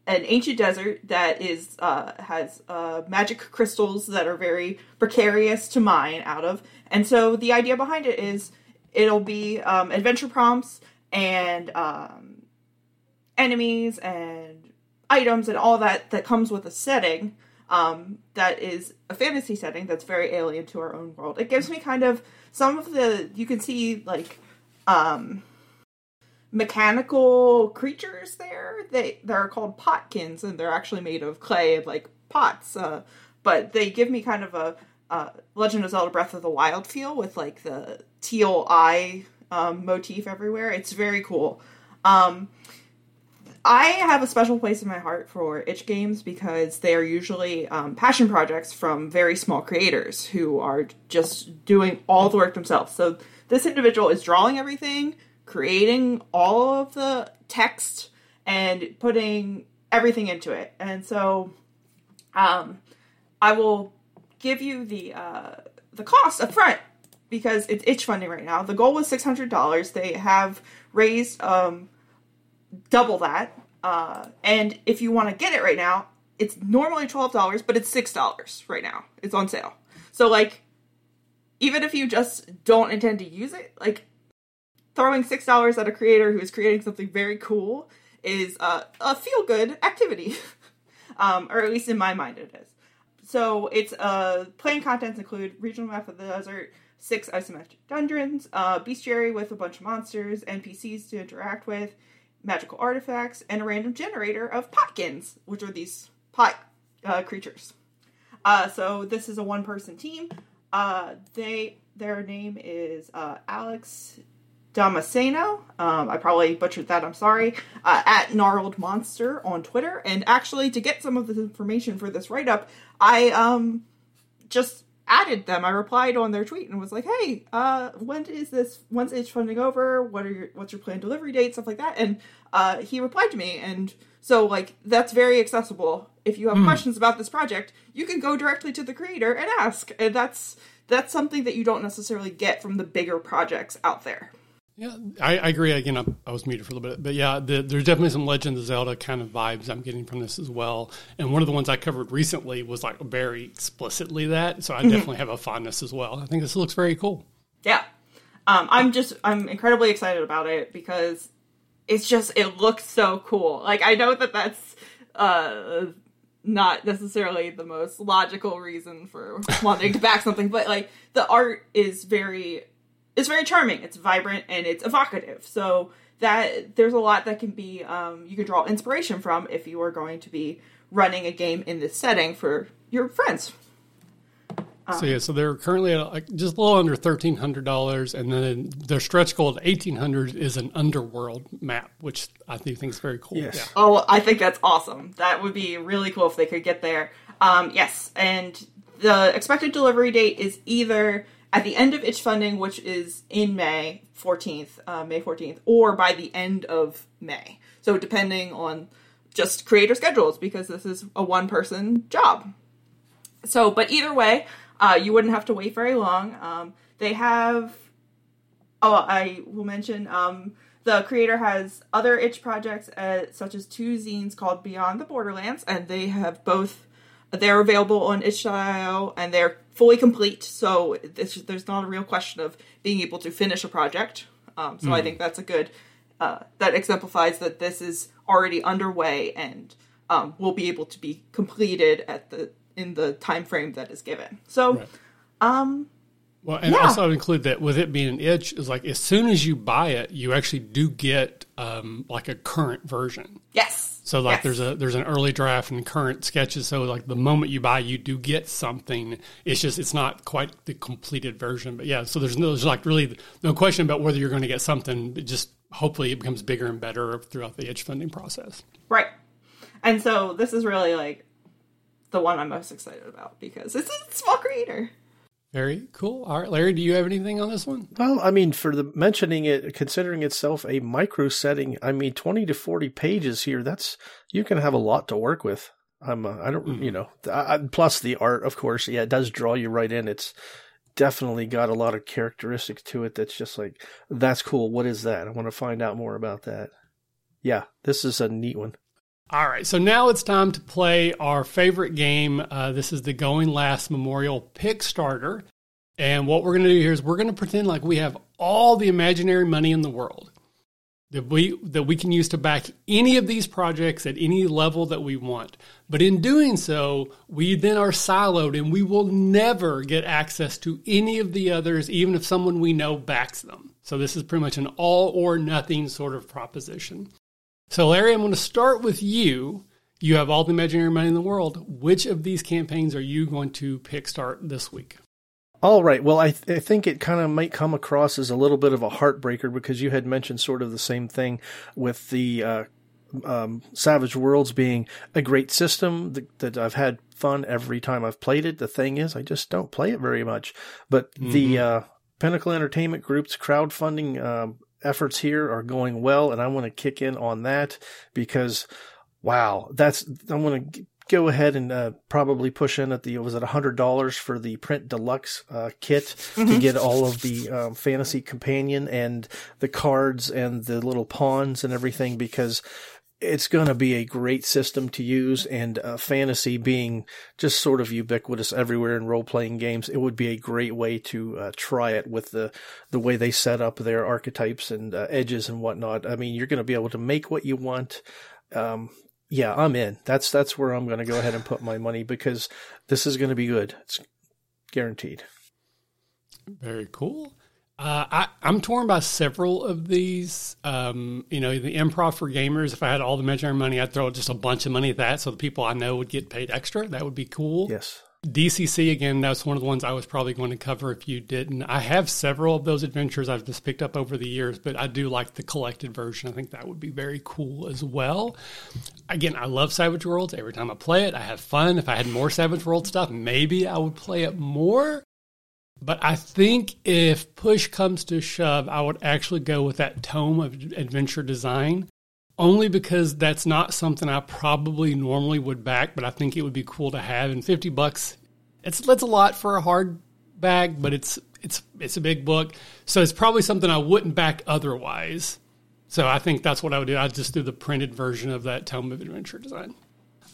an ancient desert that is uh, has uh, magic crystals that are very precarious to mine out of. And so the idea behind it is it'll be um, adventure prompts and um, enemies and items and all that that comes with a setting um, that is a fantasy setting that's very alien to our own world. It gives me kind of some of the you can see like um mechanical creatures there. They they're called potkins, and they're actually made of clay like pots. Uh, but they give me kind of a uh, Legend of Zelda: Breath of the Wild feel with like the teal eye um, motif everywhere. It's very cool. Um, I have a special place in my heart for itch games because they are usually um, passion projects from very small creators who are just doing all the work themselves. So this individual is drawing everything, creating all of the text and putting everything into it. And so um, I will give you the uh, the cost up front because it's itch funding right now. The goal was six hundred dollars. They have raised um, double that. Uh, and if you want to get it right now, it's normally twelve dollars, but it's six dollars right now. It's on sale. So like, even if you just don't intend to use it, like throwing six dollars at a creator who is creating something very cool is a feel good activity, um, or at least in my mind it is. So it's uh, playing contents include regional map of the desert, six isometric dungeons, uh, bestiary with a bunch of monsters, NPCs to interact with, magical artifacts, and a random generator of potkins, which are these pot uh, creatures. Uh, so this is a one-person team. Uh, they their name is uh, Alex Damasceno. Um, I probably butchered that. I'm sorry. Uh, at gnarled monster on Twitter. And actually, to get some of this information for this write up, I um just added them. I replied on their tweet and was like, "Hey, uh, when is this? When's itch funding over? What are your what's your planned delivery date? Stuff like that." And uh, he replied to me, and so like that's very accessible. If you have mm. questions about this project, you can go directly to the creator and ask, and that's that's something that you don't necessarily get from the bigger projects out there. Yeah, I, I agree. Again, I, I, was muted for a little bit, but yeah, the, there's definitely some Legend of Zelda kind of vibes I'm getting from this as well. And one of the ones I covered recently was like very explicitly that, so I mm-hmm. definitely have a fondness as well. I think this looks very cool. Yeah, um, I'm just I'm incredibly excited about it because it's just it looks so cool. Like I know that that's uh, not necessarily the most logical reason for wanting to back something, but like the art is very it's very charming. It's vibrant and it's evocative. So that there's a lot that can be um, you can draw inspiration from if you are going to be running a game in this setting for your friends. Um, so yeah, so they're currently at like just a little under thirteen hundred dollars, and then their stretch goal at eighteen hundred is an underworld map, which I think is very cool. Yes. Yeah. Oh, I think that's awesome. That would be really cool if they could get there. Um, yes, and the expected delivery date is either at the end of itch funding, which is in May 14th, uh, May 14th, or by the end of May. So depending on just creator schedules, because this is a one person job. So, but either way, uh, you wouldn't have to wait very long. Um, they have, oh, I will mention, um, the creator has other itch projects uh, such as two zines called beyond the borderlands and they have both they're available on itch.io and they're fully complete so there's not a real question of being able to finish a project um, so mm. i hmm. think that's a good uh, that exemplifies that this is already underway and um, will be able to be completed at the in the time frame that is given so right. um well, and yeah. also include that with it being an itch is like as soon as you buy it, you actually do get um, like a current version. Yes. So like yes. there's a there's an early draft and current sketches. So like the moment you buy, you do get something. It's just it's not quite the completed version. But yeah, so there's no there's like really no question about whether you're going to get something. It just hopefully it becomes bigger and better throughout the itch funding process. Right. And so this is really like the one I'm most excited about because it's a small creator. Very cool. All right, Larry, do you have anything on this one? Well, I mean, for the mentioning it, considering itself a micro setting, I mean, 20 to 40 pages here, that's, you can have a lot to work with. I'm, uh, I don't, mm. you know, I, plus the art, of course, yeah, it does draw you right in. It's definitely got a lot of characteristics to it that's just like, that's cool. What is that? I want to find out more about that. Yeah, this is a neat one. All right, so now it's time to play our favorite game. Uh, this is the Going Last Memorial Pick Starter. And what we're going to do here is we're going to pretend like we have all the imaginary money in the world that we that we can use to back any of these projects at any level that we want. But in doing so, we then are siloed and we will never get access to any of the others even if someone we know backs them. So this is pretty much an all or nothing sort of proposition. So, Larry, I'm going to start with you. You have all the imaginary money in the world. Which of these campaigns are you going to pick start this week? All right. Well, I, th- I think it kind of might come across as a little bit of a heartbreaker because you had mentioned sort of the same thing with the uh, um, Savage Worlds being a great system that, that, I've had fun every time I've played it. The thing is, I just don't play it very much. But mm-hmm. the uh, Pinnacle Entertainment Group's crowdfunding um, efforts here are going well, and I want to kick in on that because, wow, that's I'm going to go ahead and uh, probably push in at the was it a hundred dollars for the print deluxe uh, kit mm-hmm. to get all of the um, fantasy companion and the cards and the little pawns and everything because it's going to be a great system to use and uh, fantasy being just sort of ubiquitous everywhere in role playing games it would be a great way to uh, try it with the the way they set up their archetypes and uh, edges and whatnot. I mean you're going to be able to make what you want. Um, yeah i'm in. That's that's where i'm going to go ahead and put my money because this is going to be good. It's guaranteed. Very cool uh, I, am torn by several of these. Um, you know, the improv for gamers. If I had all the measuring money, I'd throw just a bunch of money at that, so the people I know would get paid extra. That would be cool. Yes. DCC again. That's one of the ones I was probably going to cover if you didn't. I have several of those adventures I've just picked up over the years, but I do like the collected version. I think that would be very cool as well. Again, I love Savage Worlds. Every time I play it, I have fun. If I had more Savage World stuff, maybe I would play it more. But I think if push comes to shove, I would actually go with that tome of adventure design, only because that's not something I probably normally would back, but I think it would be cool to have. And fifty bucks, it's that's a lot for a hard bag, but it's it's it's a big book, so it's probably something I wouldn't back otherwise. So I think that's what I would do. I'd just do the printed version of that tome of adventure design.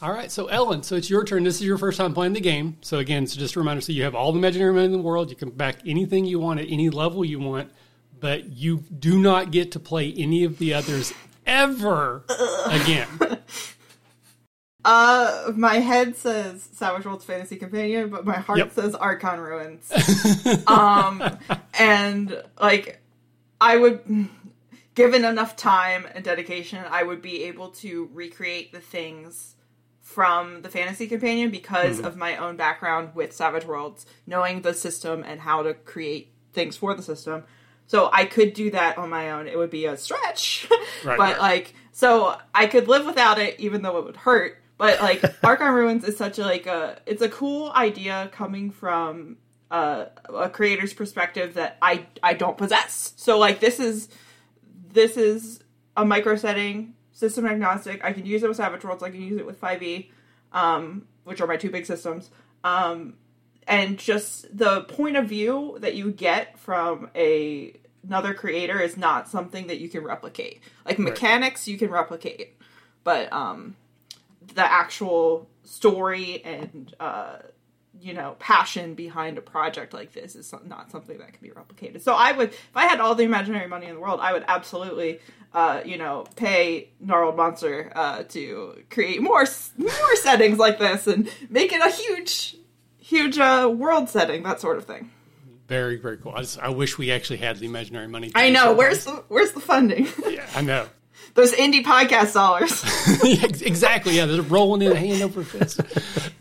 All right, so Ellen, so it's your turn. This is your first time playing the game. So again, so just a reminder: so you have all the imaginary money in the world. You can back anything you want at any level you want, but you do not get to play any of the others ever again. Uh, my head says Savage Worlds Fantasy Companion, but my heart yep. says Archon Ruins. um, and like, I would, given enough time and dedication, I would be able to recreate the things from the Fantasy Companion because mm. of my own background with Savage Worlds, knowing the system and how to create things for the system. So I could do that on my own. It would be a stretch. Right, but right. like so I could live without it even though it would hurt. But like Archon Ruins is such a like a it's a cool idea coming from uh, a creator's perspective that I I don't possess. So like this is this is a micro setting system agnostic. I can use it with Savage Worlds. I can use it with 5e, um, which are my two big systems. Um, and just the point of view that you get from a another creator is not something that you can replicate. Like mechanics you can replicate, but um the actual story and uh you know passion behind a project like this is not something that can be replicated. So I would if I had all the imaginary money in the world, I would absolutely uh, you know, pay Gnarled Monster uh, to create more more settings like this and make it a huge, huge uh, world setting, that sort of thing. Very, very cool. I, just, I wish we actually had the imaginary money. I know. Where's the Where's the funding? yeah, I know. Those indie podcast dollars. exactly. Yeah, they're rolling in hand over fist.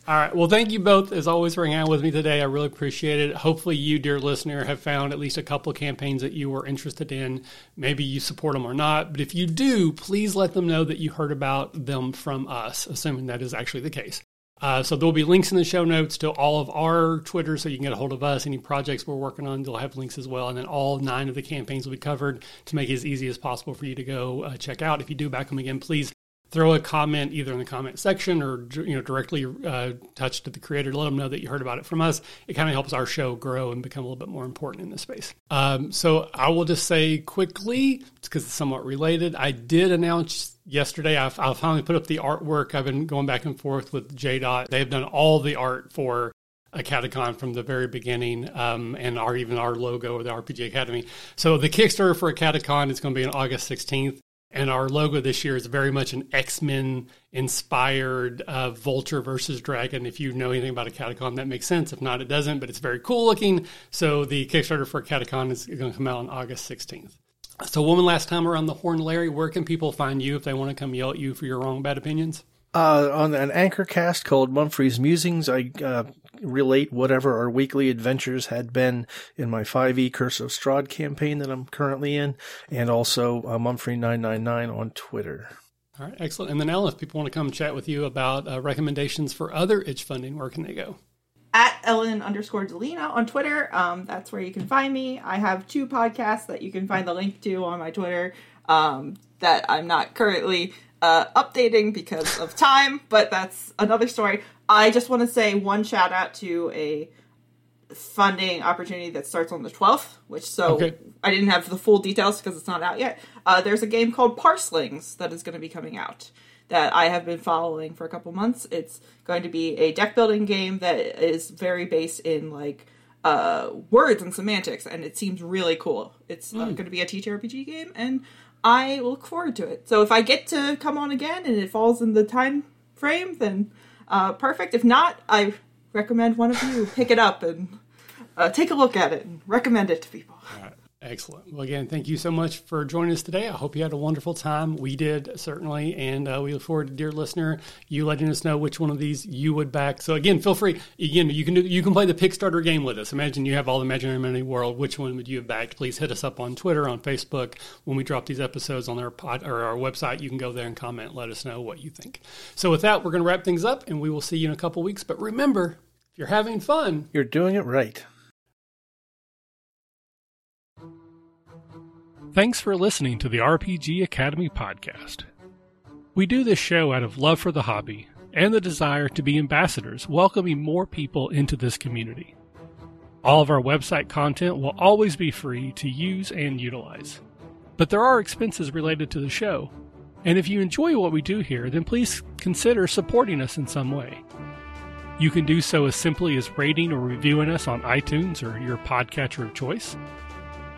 All right. Well, thank you both, as always, for hanging out with me today. I really appreciate it. Hopefully, you, dear listener, have found at least a couple campaigns that you were interested in. Maybe you support them or not. But if you do, please let them know that you heard about them from us, assuming that is actually the case. Uh, so there will be links in the show notes to all of our Twitter, so you can get a hold of us. Any projects we're working on, they'll have links as well. And then all nine of the campaigns will be covered to make it as easy as possible for you to go uh, check out. If you do back them again, please throw a comment either in the comment section or you know directly uh, touch to the creator to let them know that you heard about it from us. It kind of helps our show grow and become a little bit more important in this space. Um, so i will just say quickly because it's somewhat related i did announce yesterday I, finally put up the artwork. I've been going back and forth with jdot. They've done all the art for AcadeCon from the very beginning um, and our even our logo or the rpg academy. So the kickstarter for AcadeCon is going to be on august 16th and our logo this year is very much an X Men inspired uh, Vulture versus Dragon. If you know anything about AcadeCon, that makes sense. If not, it doesn't, but it's very cool looking. So the Kickstarter for AcadeCon is going to come out on August 16th. So, Woman Last Time Around the Horn, Larry, where can people find you if they want to come yell at you for your wrong bad opinions? Uh, on an anchor cast called Mumphry's Musings, I uh, relate whatever our weekly adventures had been in my 5e Curse of Strahd campaign that I'm currently in, and also uh, Mumphry999 on Twitter. All right, excellent. And then, Ellen, if people want to come chat with you about uh, recommendations for other itch funding, where can they go? At Ellen underscore Dalina on Twitter. Um, that's where you can find me. I have two podcasts that you can find the link to on my Twitter um, that I'm not currently uh, updating because of time, but that's another story. I just want to say one shout out to a funding opportunity that starts on the 12th, which so okay. I didn't have the full details because it's not out yet. Uh, there's a game called Parslings that is going to be coming out that I have been following for a couple months. It's going to be a deck building game that is very based in like uh, words and semantics, and it seems really cool. It's uh, mm. going to be a TTRPG game, and I look forward to it. So if I get to come on again and it falls in the time frame, then uh, perfect. If not, I recommend one of you pick it up and uh, take a look at it and recommend it to people. Excellent. Well, again, thank you so much for joining us today. I hope you had a wonderful time. We did, certainly. And uh, we look forward to, dear listener, you letting us know which one of these you would back. So, again, feel free. Again, you can do, you can play the Kickstarter game with us. Imagine you have all the Imaginary Money world. Which one would you have backed? Please hit us up on Twitter, on Facebook. When we drop these episodes on our, pod, or our website, you can go there and comment. Let us know what you think. So, with that, we're going to wrap things up, and we will see you in a couple weeks. But remember, if you're having fun, you're doing it right. Thanks for listening to the RPG Academy podcast. We do this show out of love for the hobby and the desire to be ambassadors, welcoming more people into this community. All of our website content will always be free to use and utilize. But there are expenses related to the show, and if you enjoy what we do here, then please consider supporting us in some way. You can do so as simply as rating or reviewing us on iTunes or your podcatcher of choice